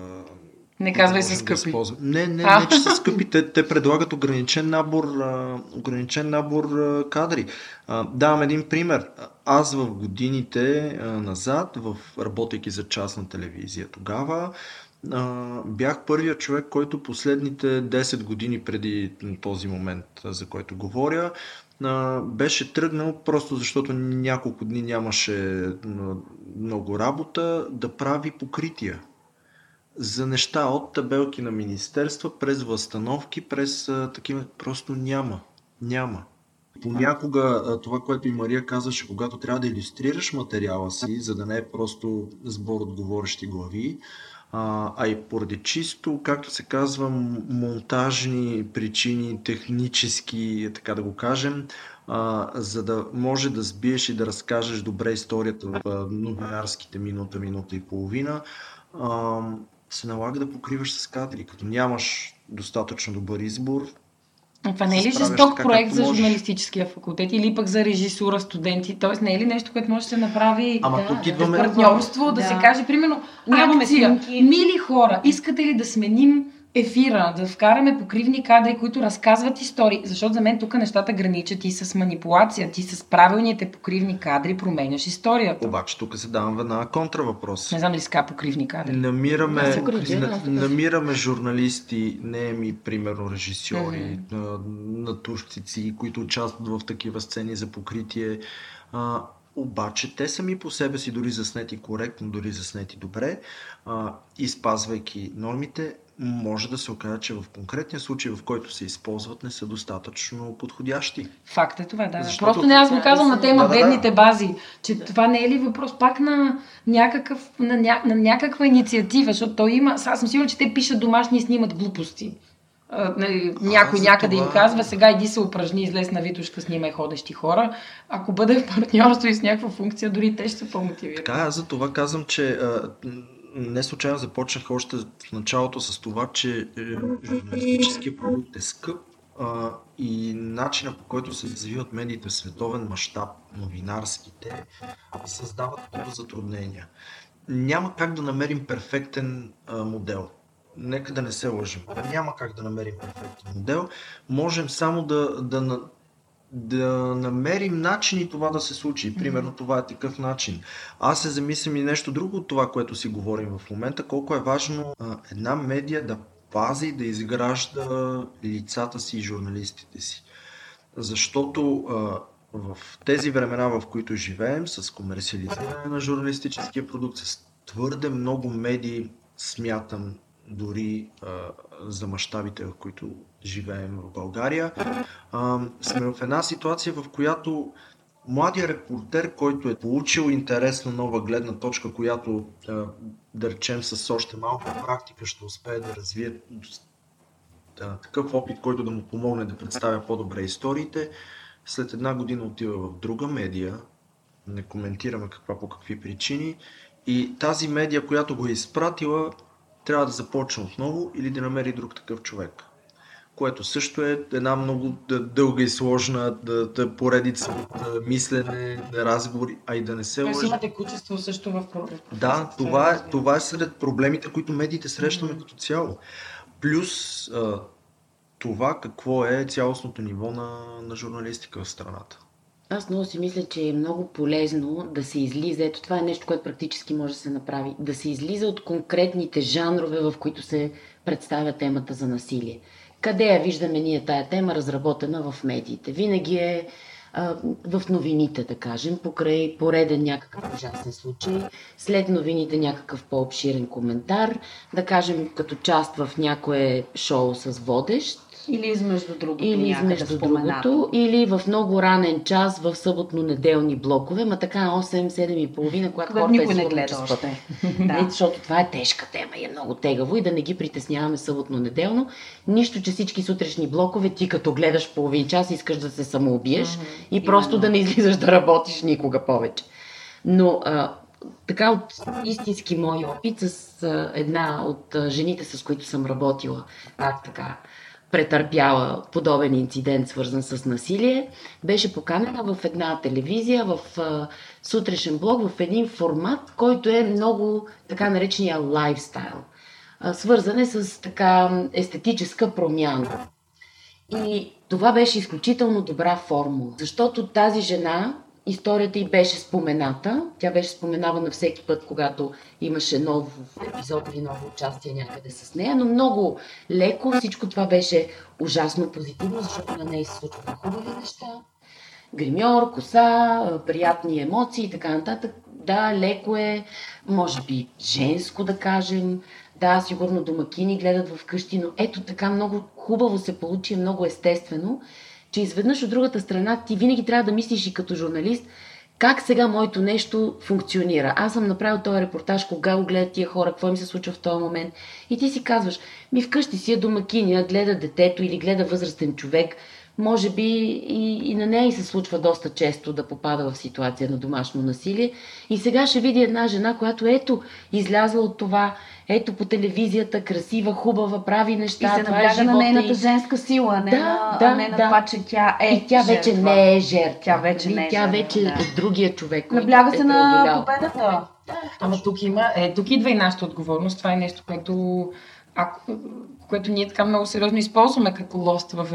не казвай са скъпи. Да не, не, а. не, че са скъпи. Те, те предлагат ограничен набор, а, ограничен набор а, кадри. А, давам един пример. Аз в годините а, назад, в, работейки за частна телевизия тогава, а, бях първият човек, който последните 10 години преди този момент, за който говоря, а, беше тръгнал просто защото няколко дни нямаше много работа да прави покрития за неща от табелки на министерства, през възстановки, през а, такива. Просто няма. Няма. Понякога това, което и Мария казваше, когато трябва да иллюстрираш материала си, за да не е просто сбор от говорещи глави, а, а и поради чисто, както се казва, монтажни причини, технически, така да го кажем, а, за да може да сбиеш и да разкажеш добре историята в новинарските минута, минута и половина, а, се налага да покриваш с кадри. Като нямаш достатъчно добър избор, това не е ли жесток проект за журналистическия факултет или пък за режисура студенти? Тоест не е ли нещо, което може да се направи Ама да, тук идваме... партньорство, да. да се каже, примерно, нямаме акция, мили хора, искате ли да сменим ефира, да вкараме покривни кадри, които разказват истории, защото за мен тук нещата граничат и с манипулация. Ти с правилните покривни кадри променяш историята. Обаче тук се давам веднага контравъпрос. Не знам ли ска покривни кадри. Намираме, да, намираме журналисти, не ми, примерно, режисьори, mm-hmm. които участват в такива сцени за покритие. А, обаче те сами по себе си, дори заснети коректно, дори заснети добре, а, изпазвайки нормите, може да се окаже, че в конкретния случай, в който се използват, не са достатъчно подходящи. Факт е това, да. Защото... Просто не аз го казвам на тема да, бедните да, бази, че да. това не е ли въпрос пак на, някакъв, на, ня, на някаква инициатива, защото той има, аз съм сигурна, че те пишат домашни и снимат глупости. нали, някой а, някъде това... им казва, сега иди се упражни, излез на Витушка, снимай ходещи хора. Ако бъде в партньорство и с някаква функция, дори те ще се по-мотивират. Така, аз за това казвам, че а, не случайно започнах още в началото с това, че е, журналистическия продукт е скъп а, и начина по който се развиват медиите в световен мащаб, новинарските, създават много затруднения. Няма как да намерим перфектен а, модел. Нека да не се лъжим. Няма как да намерим перфектен модел. Можем само да, да, да намерим начини това да се случи. Примерно това е такъв начин. Аз се замислям и нещо друго от това, което си говорим в момента, колко е важно а, една медия да пази, да изгражда лицата си и журналистите си. Защото а, в тези времена, в които живеем, с комерциализиране на журналистическия продукт, с твърде много медии, смятам, дори а, за мащабите, в които живеем в България, а, сме в една ситуация, в която младия репортер, който е получил интересна нова гледна точка, която, а, да речем, с още малко практика ще успее да развие а, такъв опит, който да му помогне да представя по-добре историите, след една година отива в друга медия, не коментираме каква по какви причини, и тази медия, която го е изпратила, трябва да започне отново или да намери друг такъв човек. Което също е една много дълга и сложна да, да поредица от мислене, да разговори, а и да не се лъжи. има текучество също в Да, това е, това е сред проблемите, които медиите срещаме mm-hmm. като цяло. Плюс а, това какво е цялостното ниво на, на журналистика в страната. Аз много си мисля, че е много полезно да се излиза. Ето това е нещо, което практически може да се направи. Да се излиза от конкретните жанрове, в които се представя темата за насилие. Къде я виждаме ние тая тема, разработена в медиите? Винаги е а, в новините, да кажем, покрай пореден някакъв ужасен случай, след новините някакъв по-обширен коментар, да кажем като част в някое шоу с водещ, или измежду другото. Или измежду другото. Или в много ранен час в съботно-неделни блокове, ма така 8-7 и половина, когато хората никой е не гледа още. да. Защото това е тежка тема и е много тегаво и да не ги притесняваме съботно-неделно. Нищо, че всички сутрешни блокове ти като гледаш половин час искаш да се самоубиеш mm-hmm. и просто Именно. да не излизаш да работиш никога повече. Но а, така от истински мой опит с а, една от а, жените, с които съм работила, как така, претърпяла подобен инцидент, свързан с насилие, беше поканена в една телевизия, в сутрешен блог, в един формат, който е много така наречения лайфстайл. Свързан е с така естетическа промяна. И това беше изключително добра формула, защото тази жена Историята й беше спомената. Тя беше споменавана всеки път, когато имаше нов епизод или ново участие някъде с нея, но много леко всичко това беше ужасно позитивно, защото на нея се случваха хубави неща. Гримьор, коса, приятни емоции и така нататък. Да, леко е, може би женско да кажем. Да, сигурно домакини гледат вкъщи, но ето така много хубаво се получи, много естествено че изведнъж от другата страна ти винаги трябва да мислиш и като журналист как сега моето нещо функционира. Аз съм направил този репортаж, кога го гледат тия хора, какво им се случва в този момент. И ти си казваш, ми вкъщи си е домакиня, гледа детето или гледа възрастен човек. Може би и, и на нея и се случва доста често да попада в ситуация на домашно насилие. И сега ще види една жена, която ето излязла от това ето по телевизията, красива, хубава, прави неща. И се набляга е на нейната и... женска сила, не да, на, да, не на да. това, че тя е И тя жертва. вече не е жертва. Тя вече не е Тя вече да. е другия човек. Набляга се е на победата. Да, Ама тук има, е, тук идва и нашата отговорност. Това е нещо, което ако, което ние така много сериозно използваме като лост в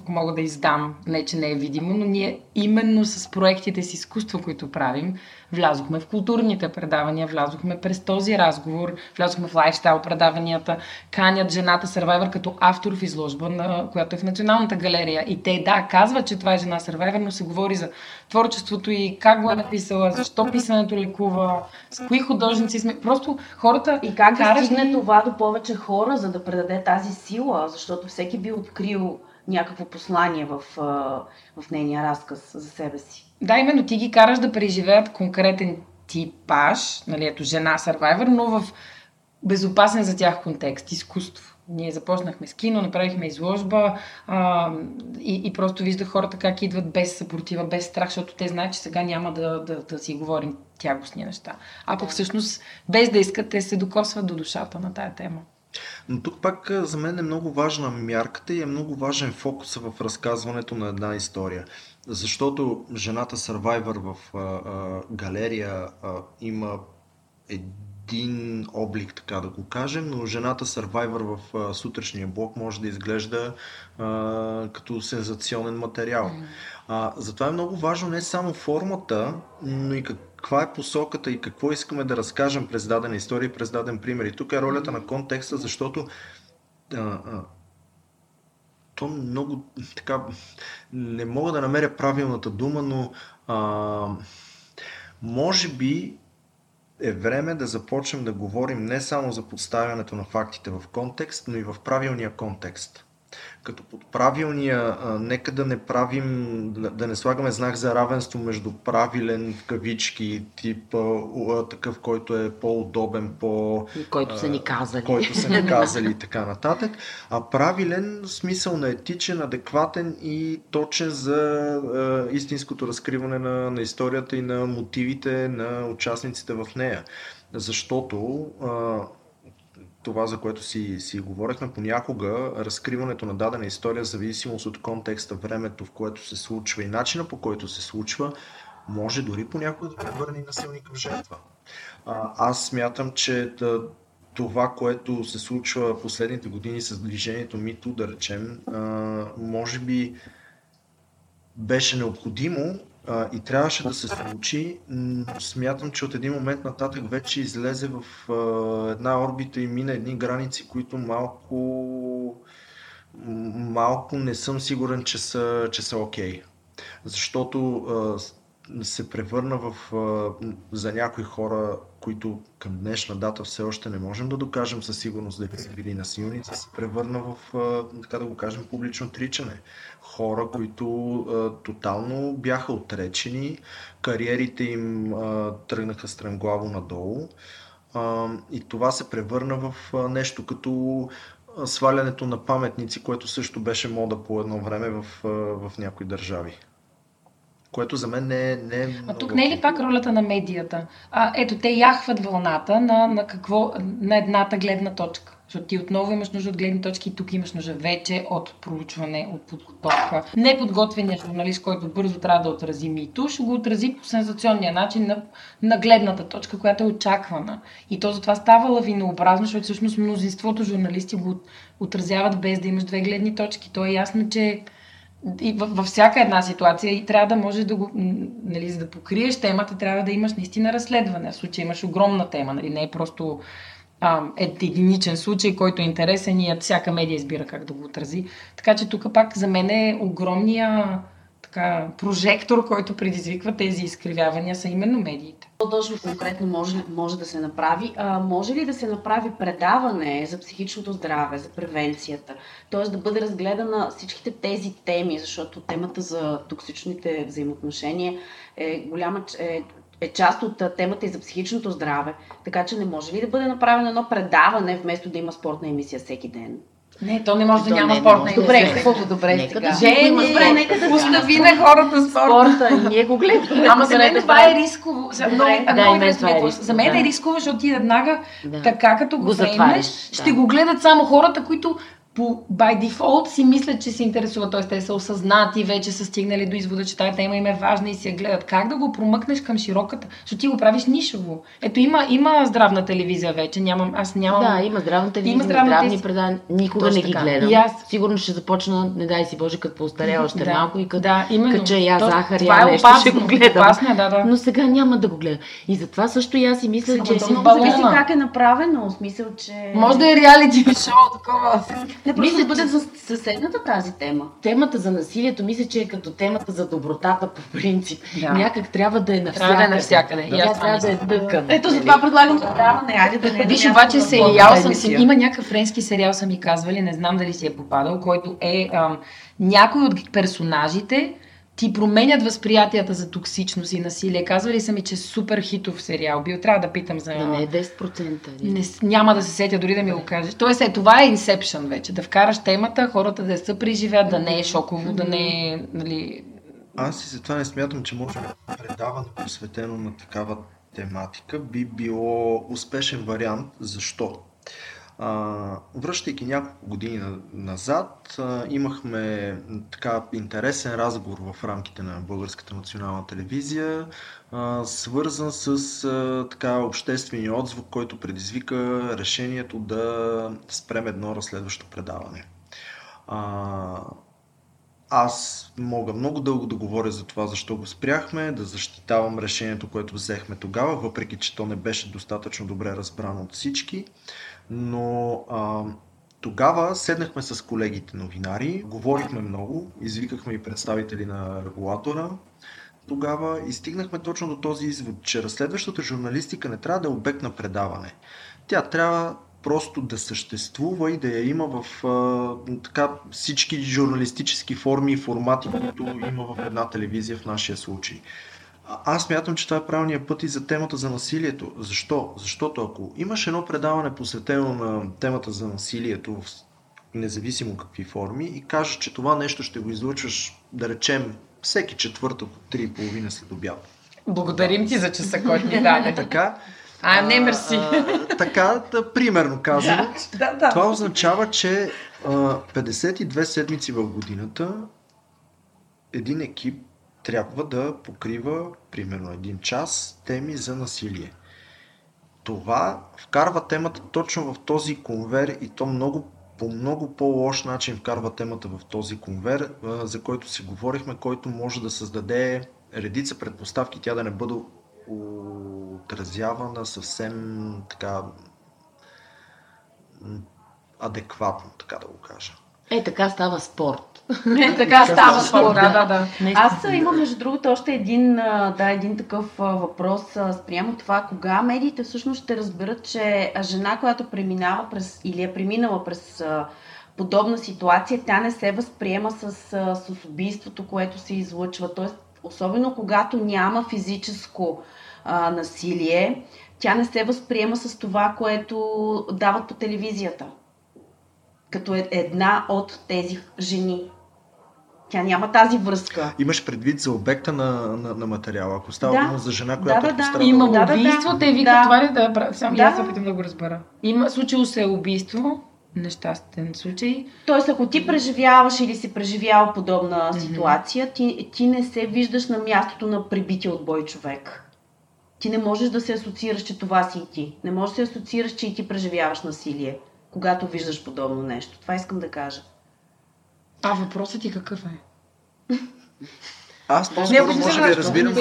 ако мога да издам, не че не е видимо, но ние именно с проектите с изкуство, които правим, влязохме в културните предавания, влязохме през този разговор, влязохме в лайфстайл предаванията, канят жената Survivor като автор в изложба, на, която е в Националната галерия. И те, да, казват, че това е жена Survivor, но се говори за творчеството и как го е написала, защо писането лекува, с кои художници сме. Просто хората... И как да стигне това до повече хора, за да предаде тази сила, защото всеки би открил някакво послание в, в нейния разказ за себе си. Да, именно ти ги караш да преживеят конкретен типаж, нали, ето жена Survivor, но в безопасен за тях контекст, изкуство. Ние започнахме с кино, направихме изложба а, и, и просто виждах хората как идват без съпротива, без страх, защото те знаят, че сега няма да, да, да си говорим тягостни неща. А пък всъщност, без да искат, те се докосват до душата на тая тема. Но тук пак за мен е много важна мярката и е много важен фокус в разказването на една история. Защото жената Survivor в а, а, галерия а, има един облик, така да го кажем, но жената Survivor в а, сутрешния блок може да изглежда а, като сензационен материал. А, затова е много важно не само формата, но и каква е посоката и какво искаме да разкажем през дадена история и през даден пример. И тук е ролята на контекста, защото а, а, то много така, не мога да намеря правилната дума, но а, може би е време да започнем да говорим не само за подставянето на фактите в контекст, но и в правилния контекст като под правилния, а, нека да не правим, да, не слагаме знак за равенство между правилен в кавички, тип а, такъв, който е по-удобен, по... Който са ни казали. Който са ни казали и така нататък, а правилен смисъл на етичен, адекватен и точен за а, истинското разкриване на, на историята и на мотивите на участниците в нея. Защото а, това, за което си, си говорихме, понякога разкриването на дадена история, в зависимост от контекста, времето, в което се случва и начина по който се случва, може дори понякога да превърне насилника в жертва. А, аз смятам, че това, което се случва последните години с движението MeToo, да речем, а, може би беше необходимо, а, и трябваше да се случи. Смятам, че от един момент нататък вече излезе в а, една орбита и мина едни граници, които малко малко не съм сигурен, че са, че са окей. Защото а, се превърна в, за някои хора, които към днешна дата все още не можем да докажем със сигурност да са били насилници, се превърна в, така да го кажем, публично отричане. Хора, които тотално бяха отречени, кариерите им тръгнаха стремглаво надолу и това се превърна в нещо като свалянето на паметници, което също беше мода по едно време в, в някои държави което за мен не е. Не е а тук не е ли пак ролята на медията? А, ето, те яхват вълната на, на, какво, на едната гледна точка. Защото ти отново имаш нужда от гледни точки и тук имаш нужда вече от проучване, от подготовка. Неподготвеният журналист, който бързо трябва да отрази мито, ще го отрази по сензационния начин на, на гледната точка, която е очаквана. И то затова става лавинообразно, защото всъщност мнозинството журналисти го отразяват без да имаш две гледни точки. То е ясно, че и във, във всяка една ситуация и трябва да можеш да го, нали, за да покриеш темата, трябва да имаш наистина разследване. В случай имаш огромна тема, нали, не е просто а, единичен случай, който е интересен и всяка медия избира как да го отрази. Така че тук пак за мен е огромния така, прожектор, който предизвиква тези изкривявания, са именно медиите. Точно конкретно може, може да се направи. А, може ли да се направи предаване за психичното здраве, за превенцията? Тоест да бъде разгледана всичките тези теми, защото темата за токсичните взаимоотношения е голяма, е, е част от темата и за психичното здраве. Така че не може ли да бъде направено едно предаване, вместо да има спортна емисия всеки ден? Не, то не може да няма спортна Добре, какво добре нека? Да Жени, добре, нека да остави на хората спорта. спорта. Ние го гледаме. Ама за мен това е рисково. За, много, да, много мен това е интересно. рисково, За мен е да. рисково, защото ти веднага, Да. така като го, Го затваряш, ще да. го гледат само хората, които по, by default си мислят, че се интересуват, т.е. те са осъзнати, вече са стигнали до извода, че тази тема им е важна и си я гледат. Как да го промъкнеш към широката? Защото ти го правиш нишово. Ето има, има здравна телевизия вече, нямам, аз нямам... Да, има здравна телевизия, Има има здравна здравни телевизия. предания. Никога Точно не ги така. гледам. И аз. Сигурно ще започна, не дай си Боже, като поостаря още Да. малко и като Да, именно. кача я То- захар, това я е нещо, опасно. ще го гледам. Опасно е, да, да. Но сега няма да го гледам. И затова също и аз си мисля, Ама че... то си зависи как е направено, в смисъл, че... Може да е реалити шоу, такова. Просто Мисля, да бъде за съседната тази тема. Темата за насилието мисля, че е като темата за добротата по принцип. Да. Някак трябва да е навсякъде. Трябва да е навсякъде. Аз Тя трябва да е мисля. дъкан. Ето за това предлагам предаване. Айде да не Виж, обаче сериал съм си... Има някакъв френски сериал, са ми казвали, не знам дали си е попадал, който е ам, някой от персонажите ти променят възприятията за токсичност и насилие. Казвали са ми, че е супер хитов сериал. Бил трябва да питам за... Да не е 10%. ли? Не, с- няма да се сетя дори да ми го кажеш. Тоест, е, това е Inception вече. Да вкараш темата, хората да се преживят, да не е шоково, да не е... Нали... Аз и затова не смятам, че може предаване посветено на такава тематика би било успешен вариант. Защо? Връщайки няколко години назад, имахме така интересен разговор в рамките на Българската национална телевизия, свързан с така обществения отзвук, който предизвика решението да спрем едно разследващо предаване. Аз мога много дълго да говоря за това, защо го спряхме, да защитавам решението, което взехме тогава, въпреки че то не беше достатъчно добре разбрано от всички. Но а, тогава седнахме с колегите новинари, говорихме много, извикахме и представители на регулатора тогава и стигнахме точно до този извод, че разследващата журналистика не трябва да е обект на предаване. Тя трябва просто да съществува и да я има в а, така, всички журналистически форми и формати, които има в една телевизия в нашия случай. Аз мятам, че това е правилният път и за темата за насилието. Защо? Защото ако имаш едно предаване посветено на темата за насилието независимо какви форми и кажеш, че това нещо ще го излъчваш, да речем, всеки четвъртък от 3.30 след обяд. Благодарим ти за часа, който ни даде. така, а, не, мерси. така, да, примерно казано. да, да. Това означава, че а, 52 седмици в годината един екип трябва да покрива примерно един час теми за насилие. Това вкарва темата точно в този конвер и то много по много по-лош начин вкарва темата в този конвер, за който си говорихме, който може да създаде редица предпоставки, тя да не бъде отразявана съвсем така адекватно, така да го кажа. Е, така става спорт. Е, така става спорт. Да, да, да. Аз имам, между другото, още един, да, един такъв въпрос спрямо това, кога медиите всъщност ще разберат, че жена, която преминава през, или е преминала през подобна ситуация, тя не се възприема с, с убийството, което се излъчва. Тоест, особено когато няма физическо а, насилие, тя не се възприема с това, което дават по телевизията. Като е една от тези жени. Тя няма тази връзка. Имаш предвид за обекта на, на, на материала. Ако става Да. дума за жена, която Да, е да. Има Да, убийство, да. те викат Да. това ли да? Само Да. аз се опитам да го разбера. Има, случило се убийство, нещастен случай. Тоест, ако ти преживяваш или си преживял подобна ситуация, ти, ти не се виждаш на мястото на прибития от бой човек. Ти не можеш да се асоциираш, че това си и ти. Не можеш да се асоциираш, че и ти преживяваш насилие, когато виждаш подобно нещо. Това искам да кажа. А въпросът ти какъв е? Аз Не, по-скоро може се би разбирам.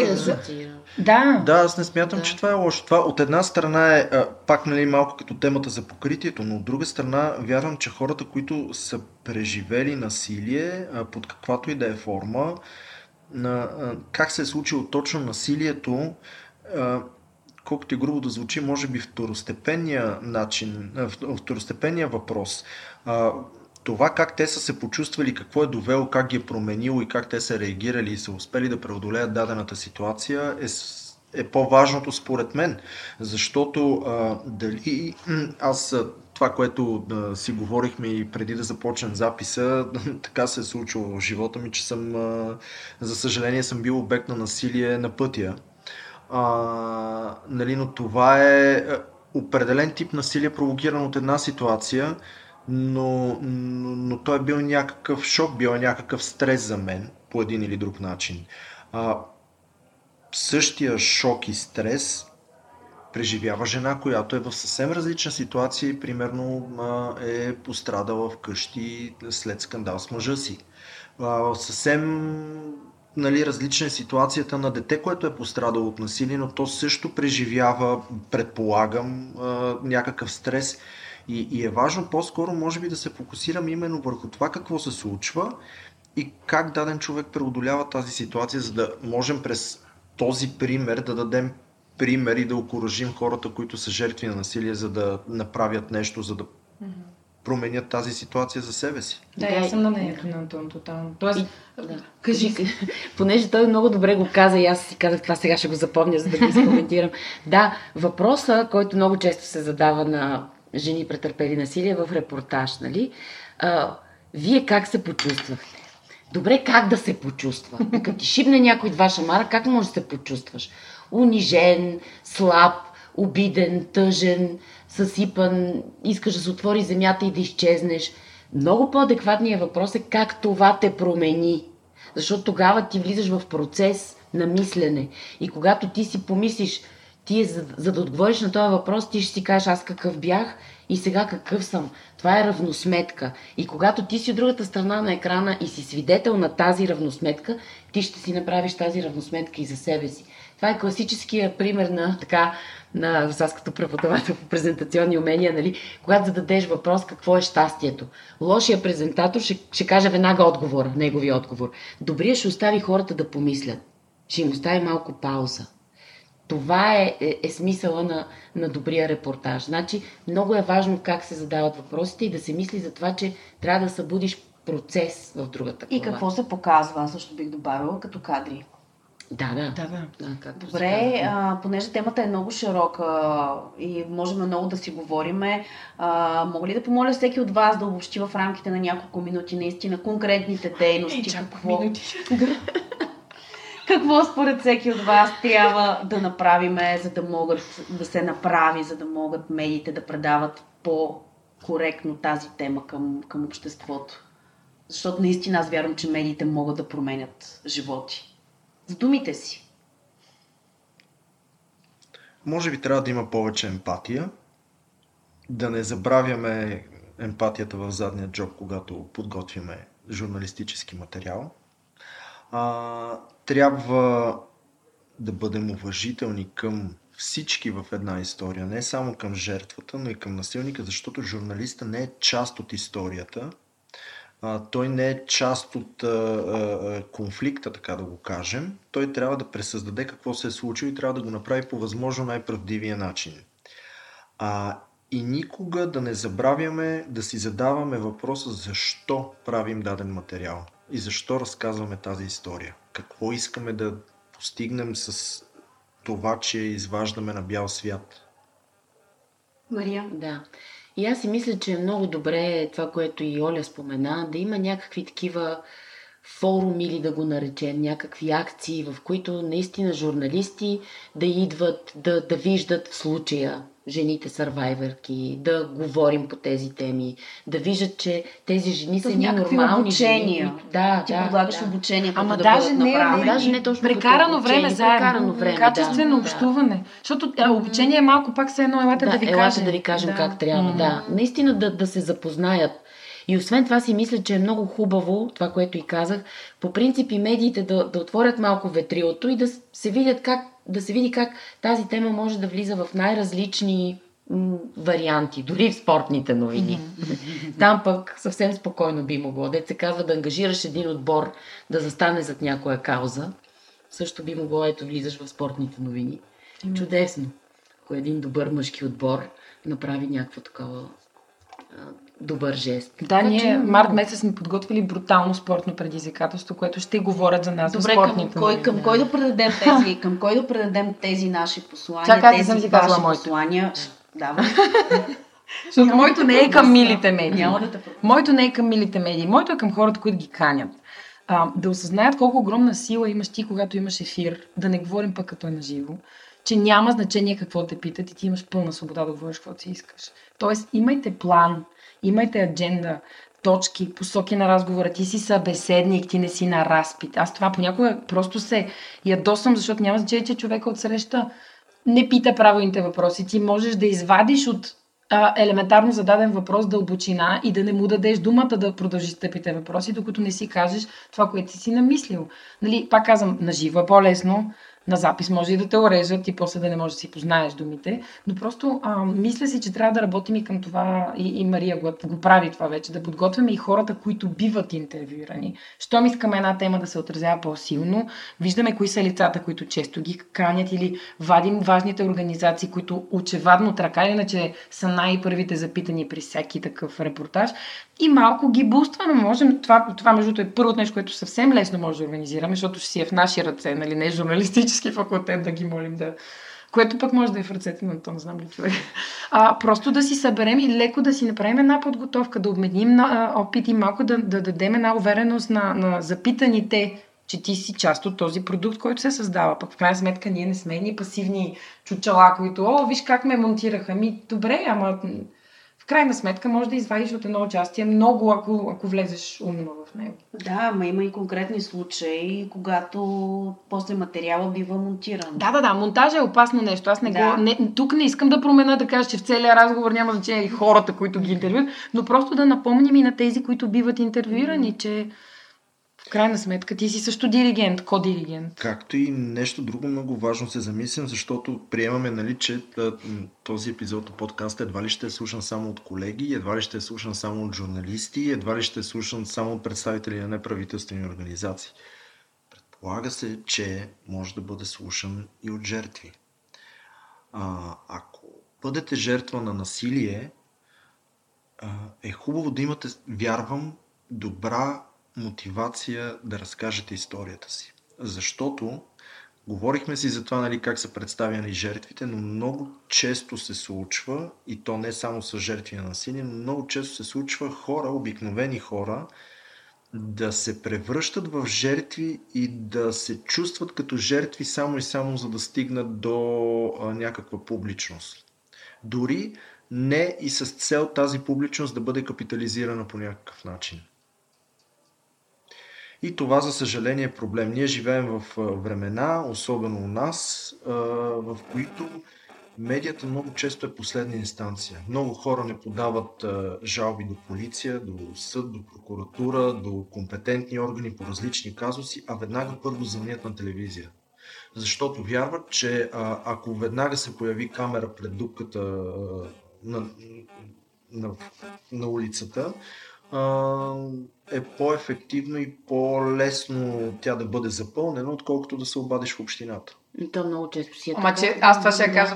Да. Да, аз не смятам, Да. че това е лошо. Това от една страна е а, пак нали, малко като темата за покритието, но от друга страна вярвам, че хората, които са преживели насилие а, под каквато и да е форма, на, а, как се е случило точно насилието, а, колкото и грубо да звучи, може би второстепенния начин, второстепенния въпрос. Това как те са се почувствали, какво е довело, как ги е променило и как те са реагирали и са успели да преодолеят дадената ситуация е, е по-важното според мен. Защото а, дали аз това, което а, си говорихме и преди да започнем записа, така се е случило в живота ми, че съм, а, за съжаление, съм бил обект на насилие на пътя. А, нали, но това е а, определен тип насилие, провокиран от една ситуация, но, но, но той е бил някакъв шок, бил е някакъв стрес за мен по един или друг начин. А, същия шок и стрес преживява жена, която е в съвсем различна ситуация и примерно е пострадала вкъщи след скандал с мъжа си. Съвсем нали, различна е ситуацията на дете, което е пострадало от насилие, но то също преживява, предполагам, някакъв стрес. И, и е важно по-скоро, може би, да се фокусирам именно върху това какво се случва и как даден човек преодолява тази ситуация, за да можем през този пример да дадем пример и да окоръжим хората, които са жертви на насилие, за да направят нещо, за да променят тази ситуация за себе си. Да, Да, аз съм и- на мнението на Антон тотално. Тоест, Да. кажи. Понеже той много добре го каза и аз си казах това сега ще го запомня, за да го изкоментирам. да, въпроса, който много често се задава на жени претърпели насилие в репортаж, нали? А, вие как се почувствахте? Добре, как да се почувства? Като ти шибне някой два шамара, как може да се почувстваш? Унижен, слаб, обиден, тъжен, съсипан, искаш да се отвори земята и да изчезнеш. Много по-адекватният въпрос е как това те промени. Защото тогава ти влизаш в процес на мислене. И когато ти си помислиш, ти, за, за да отговориш на този въпрос, ти ще си кажеш аз какъв бях и сега какъв съм. Това е равносметка. И когато ти си от другата страна на екрана и си свидетел на тази равносметка, ти ще си направиш тази равносметка и за себе си. Това е класическия пример на така, на като преподавател по презентационни умения, нали, когато зададеш въпрос какво е щастието. Лошия презентатор ще, ще каже веднага отговора, неговия отговор. Добрият ще остави хората да помислят. Ще им остави малко пауза. Това е, е, е смисъла на, на добрия репортаж. Значи, много е важно как се задават въпросите и да се мисли за това, че трябва да събудиш процес в другата глава. И какво се показва, аз също бих добавила, като кадри. Да, да. Да, да. да Добре, а, понеже темата е много широка и можем много да си говориме, а, мога ли да помоля всеки от вас да обобщи в рамките на няколко минути наистина конкретните дейности? Ей, какво? Минути. Какво според всеки от вас трябва да направиме, за да могат да се направи, за да могат медиите да предават по-коректно тази тема към, към обществото? Защото наистина аз вярвам, че медиите могат да променят животи. С думите си. Може би трябва да има повече емпатия. Да не забравяме емпатията в задния джоб, когато подготвяме журналистически материал. А, трябва да бъдем уважителни към всички в една история, не само към жертвата, но и към насилника, защото журналиста не е част от историята. А, той не е част от а, а, конфликта, така да го кажем. Той трябва да пресъздаде какво се е случило и трябва да го направи по възможно най-правдивия начин. А, и никога да не забравяме да си задаваме въпроса защо правим даден материал и защо разказваме тази история. Какво искаме да постигнем с това, че изваждаме на бял свят. Мария? Да. И аз си мисля, че е много добре това, което и Оля спомена, да има някакви такива форуми или да го наречем, някакви акции, в които наистина журналисти да идват, да, да виждат в случая жените сървайверки, да говорим по тези теми, да виждат, че тези жени са едни нормални обучения. жени. Да, Ти да, предлагаш да. обучение, Ама да даже не, не, Даже не точно прекарано време заедно, прекарано време, качествено да, общуване. Защото а, обучение е малко пак все едно, елате да, да, ви елате кажем. да ви кажем да. как трябва. М. Да, наистина да, да се запознаят. И освен това си мисля, че е много хубаво, това, което и казах, по принцип и медиите да, да отворят малко ветрилото и да се видят как, да се види как тази тема може да влиза в най-различни м, варианти, дори в спортните новини. Там пък съвсем спокойно би могло. Дет се казва да ангажираш един отбор да застане зад някоя кауза. Също би могло, ето, влизаш в спортните новини. Чудесно. Ако един добър мъжки отбор направи някакво такова добър жест. Да, Така ние че- март месец сме подготвили брутално спортно предизвикателство, което ще говорят за нас Добре, към спортните кой, новини. към кой да предадем тези, към кой да предадем тези наши послания, Чакай, тези съм ваши моите. послания. Давай. Защото моето не е към милите медии. Няма да те пропусна. Моето не е към милите медии. Моето е към хората, които ги канят. А, да осъзнаят колко огромна сила имаш ти, когато имаш ефир, да не говорим пък като е на живо, че няма значение какво те питат и ти имаш пълна свобода да говориш каквото си искаш. Тоест, имайте план, имайте адженда, точки, посоки на разговора. Ти си събеседник, ти не си на разпит. Аз това понякога просто се ядосам, защото няма значение, че човека от среща не пита правилните въпроси. Ти можеш да извадиш от а, елементарно зададен въпрос дълбочина и да не му дадеш думата да продължи с тъпите въпроси, докато не си кажеш това, което си намислил. Нали, пак казвам, на живо е по-лесно, на запис може и да те орежат и после да не можеш да си познаеш думите, но просто а, мисля си, че трябва да работим и към това, и, и Мария го, го прави това вече, да подготвяме и хората, които биват интервюирани. Щом искаме една тема да се отразява по-силно, виждаме кои са лицата, които често ги канят или вадим важните организации, които очевадно така или иначе са най-първите запитани при всеки такъв репортаж и малко ги бустваме. Можем, това, това между другото е първото нещо, което съвсем лесно може да организираме, защото ще си е в наши ръце, нали, не е журналистически факултет да ги молим да, което пък може да е в ръцете на то, не знам ли човек. А, просто да си съберем и леко да си направим една подготовка, да обменим на, а, опит и малко да, да дадем една увереност на, на запитаните че ти си част от този продукт, който се създава. Пък в крайна сметка ние не сме ни пасивни чучела, които, о, виж как ме монтираха. Ми, добре, ама крайна сметка може да извадиш от едно участие много, ако, ако влезеш умно в него. Да, ма има и конкретни случаи, когато после материала бива монтиран. Да, да, да. Монтажа е опасно нещо. Аз не да. го. Не, тук не искам да променя да кажа, че в целия разговор няма значение и хората, които ги интервюират, но просто да напомним и на тези, които биват интервюирани, че крайна сметка ти си също диригент, ко-диригент. Както и нещо друго много важно се замислям, защото приемаме, нали, че този епизод от подкаста едва ли ще е слушан само от колеги, едва ли ще е слушан само от журналисти, едва ли ще е слушан само от представители на неправителствени организации. Предполага се, че може да бъде слушан и от жертви. А, ако бъдете жертва на насилие, е хубаво да имате, вярвам, добра мотивация да разкажете историята си. Защото говорихме си за това нали, как са представяни жертвите, но много често се случва, и то не само с жертви на насилие, но много често се случва хора, обикновени хора, да се превръщат в жертви и да се чувстват като жертви само и само за да стигнат до а, някаква публичност. Дори не и с цел тази публичност да бъде капитализирана по някакъв начин. И това, за съжаление, е проблем. Ние живеем в времена, особено у нас, в които медията много често е последна инстанция. Много хора не подават жалби до полиция, до съд, до прокуратура, до компетентни органи по различни казуси, а веднага първо звънят на телевизия. Защото вярват, че ако веднага се появи камера пред дупката на, на, на улицата, е по-ефективно и по-лесно тя да бъде запълнена, отколкото да се обадиш в общината. И то много често си е Ама, че аз това ще я кажа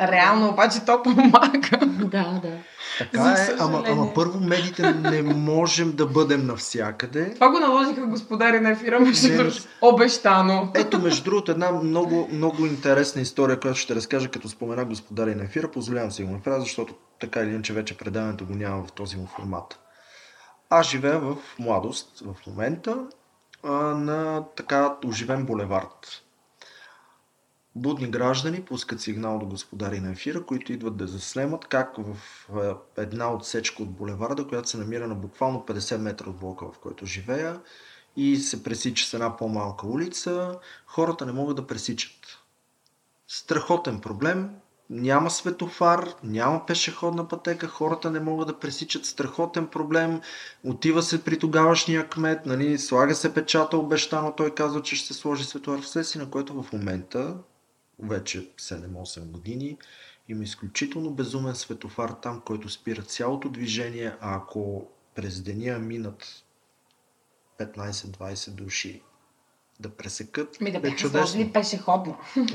реално, обаче то помага. да, да. Така е, ама, ама първо медиите не можем да бъдем навсякъде. Това го наложиха господари на ефира, между обещано. Ето, между другото, една много, много интересна история, която ще разкажа, като спомена господари на ефира. Позволявам се го направя, защото така или иначе вече предаването го няма в този му формат. Аз живея в младост в момента а, на така оживен булевард. Будни граждани пускат сигнал до господари на ефира, които идват да заснемат как в една отсечка от булеварда, която се намира на буквално 50 метра от блока, в който живея, и се пресича с една по-малка улица, хората не могат да пресичат. Страхотен проблем, няма светофар, няма пешеходна пътека, хората не могат да пресичат страхотен проблем. Отива се при тогавашния кмет, нали, слага се печата обещано, той казва, че ще се сложи светофар в сеси, на което в момента, вече 7-8 години, има изключително безумен светофар там, който спира цялото движение, а ако през деня минат 15-20 души да пресекат, Ми да бяха сложили пешеходно.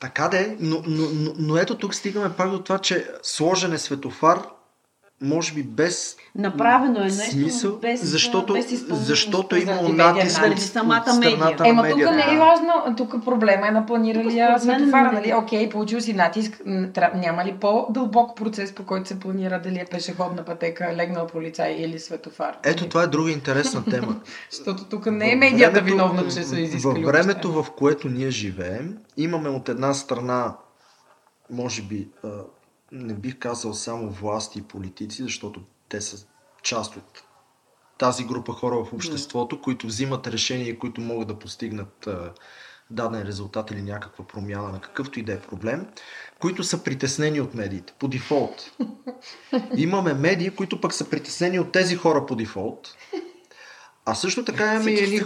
Така де, но, но, но, но ето тук стигаме пак до това, че сложен е светофар, може би без Направено е нещо смисъл, без, защото, без защото е имало натиск от, самата медия. Ема тук не е важно, тук проблема е на планиралия светофара, нали? Окей, получил си натиск, няма ли по-дълбок процес, по който се планира дали е пешеходна пътека, легнал полицай или светофар? Ето това е друга интересна тема. защото тук не е медията виновна, че са изискали. Във времето, в което ние живеем, имаме от една страна, може би, не бих казал само власти и политици, защото те са част от тази група хора в обществото, които взимат решения, които могат да постигнат даден резултат или някаква промяна на какъвто и да е проблем, които са притеснени от медиите по дефолт. Имаме медии, които пък са притеснени от тези хора по дефолт а също така имаме и едни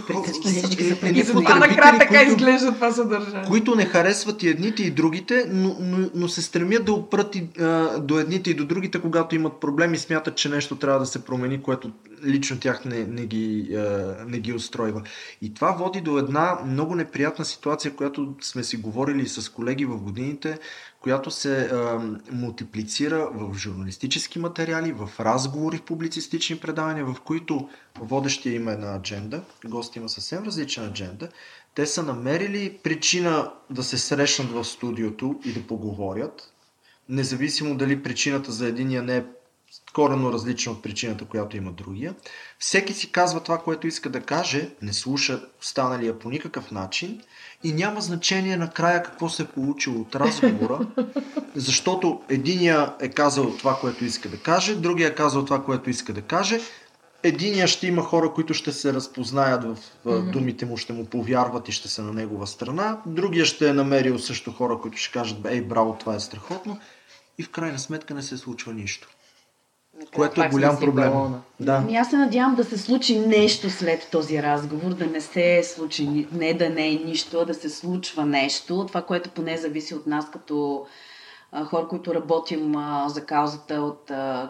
това накрая така изглежда това съдържание. Които не харесват и едните и другите, но, но, но се стремят да опрат и, а, до едните и до другите, когато имат проблеми и смятат, че нещо трябва да се промени, което лично тях не, не, ги, а, не ги устройва. И това води до една много неприятна ситуация, която сме си говорили с колеги в годините, която се а, мултиплицира в журналистически материали, в разговори, в публицистични предавания, в които водещия има една адженда, гост има съвсем различна адженда. Те са намерили причина да се срещнат в студиото и да поговорят, независимо дали причината за единия не е корено различна от причината, която има другия. Всеки си казва това, което иска да каже, не слуша останалия по никакъв начин и няма значение накрая какво се е получило от разговора, защото единия е казал това, което иска да каже, другия е казал това, което иска да каже. Единия ще има хора, които ще се разпознаят в mm-hmm. думите му, ще му повярват и ще са на негова страна. Другия ще е намерил също хора, които ще кажат, ей, браво, това е страхотно. И в крайна сметка не се случва нищо. Което е голям проблем. Да. Ами аз се надявам да се случи нещо след този разговор, да не се случи, не да не е нищо, а да се случва нещо. Това, което поне зависи от нас като а, хора, които работим а, за каузата от, а,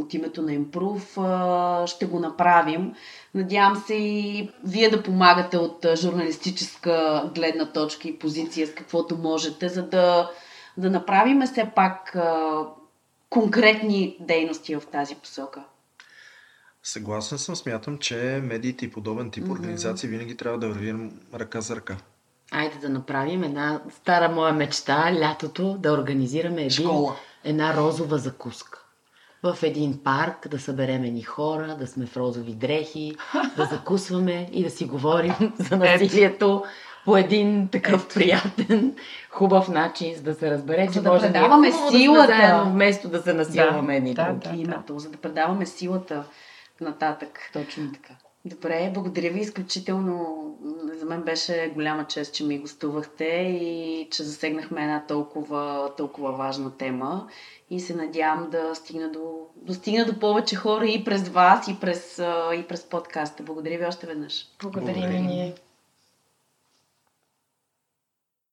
от името на Импрув, ще го направим. Надявам се и вие да помагате от журналистическа гледна точка и позиция с каквото можете, за да, да направим все пак конкретни дейности в тази посока. Съгласен съм, смятам, че медиите и подобен тип mm-hmm. организации винаги трябва да вървим ръка за ръка. Айде да направим една стара моя мечта, лятото, да организираме един, Школа. една розова закуска. В един парк да съберем ни хора, да сме в розови дрехи, да закусваме и да си говорим за насилието по един такъв Ето. приятен, хубав начин, за да се разбере, че да може предаваме да силата. Да заедно, вместо да се насилваме да, ни да, да, името, да. за да предаваме силата нататък. Точно така. Добре, благодаря ви изключително. За мен беше голяма чест, че ми гостувахте и че засегнахме една толкова, толкова важна тема. И се надявам да стигна до, да стигна до повече хора и през вас, и през, и през подкаста. Благодаря ви още веднъж. Благодаря ви ние.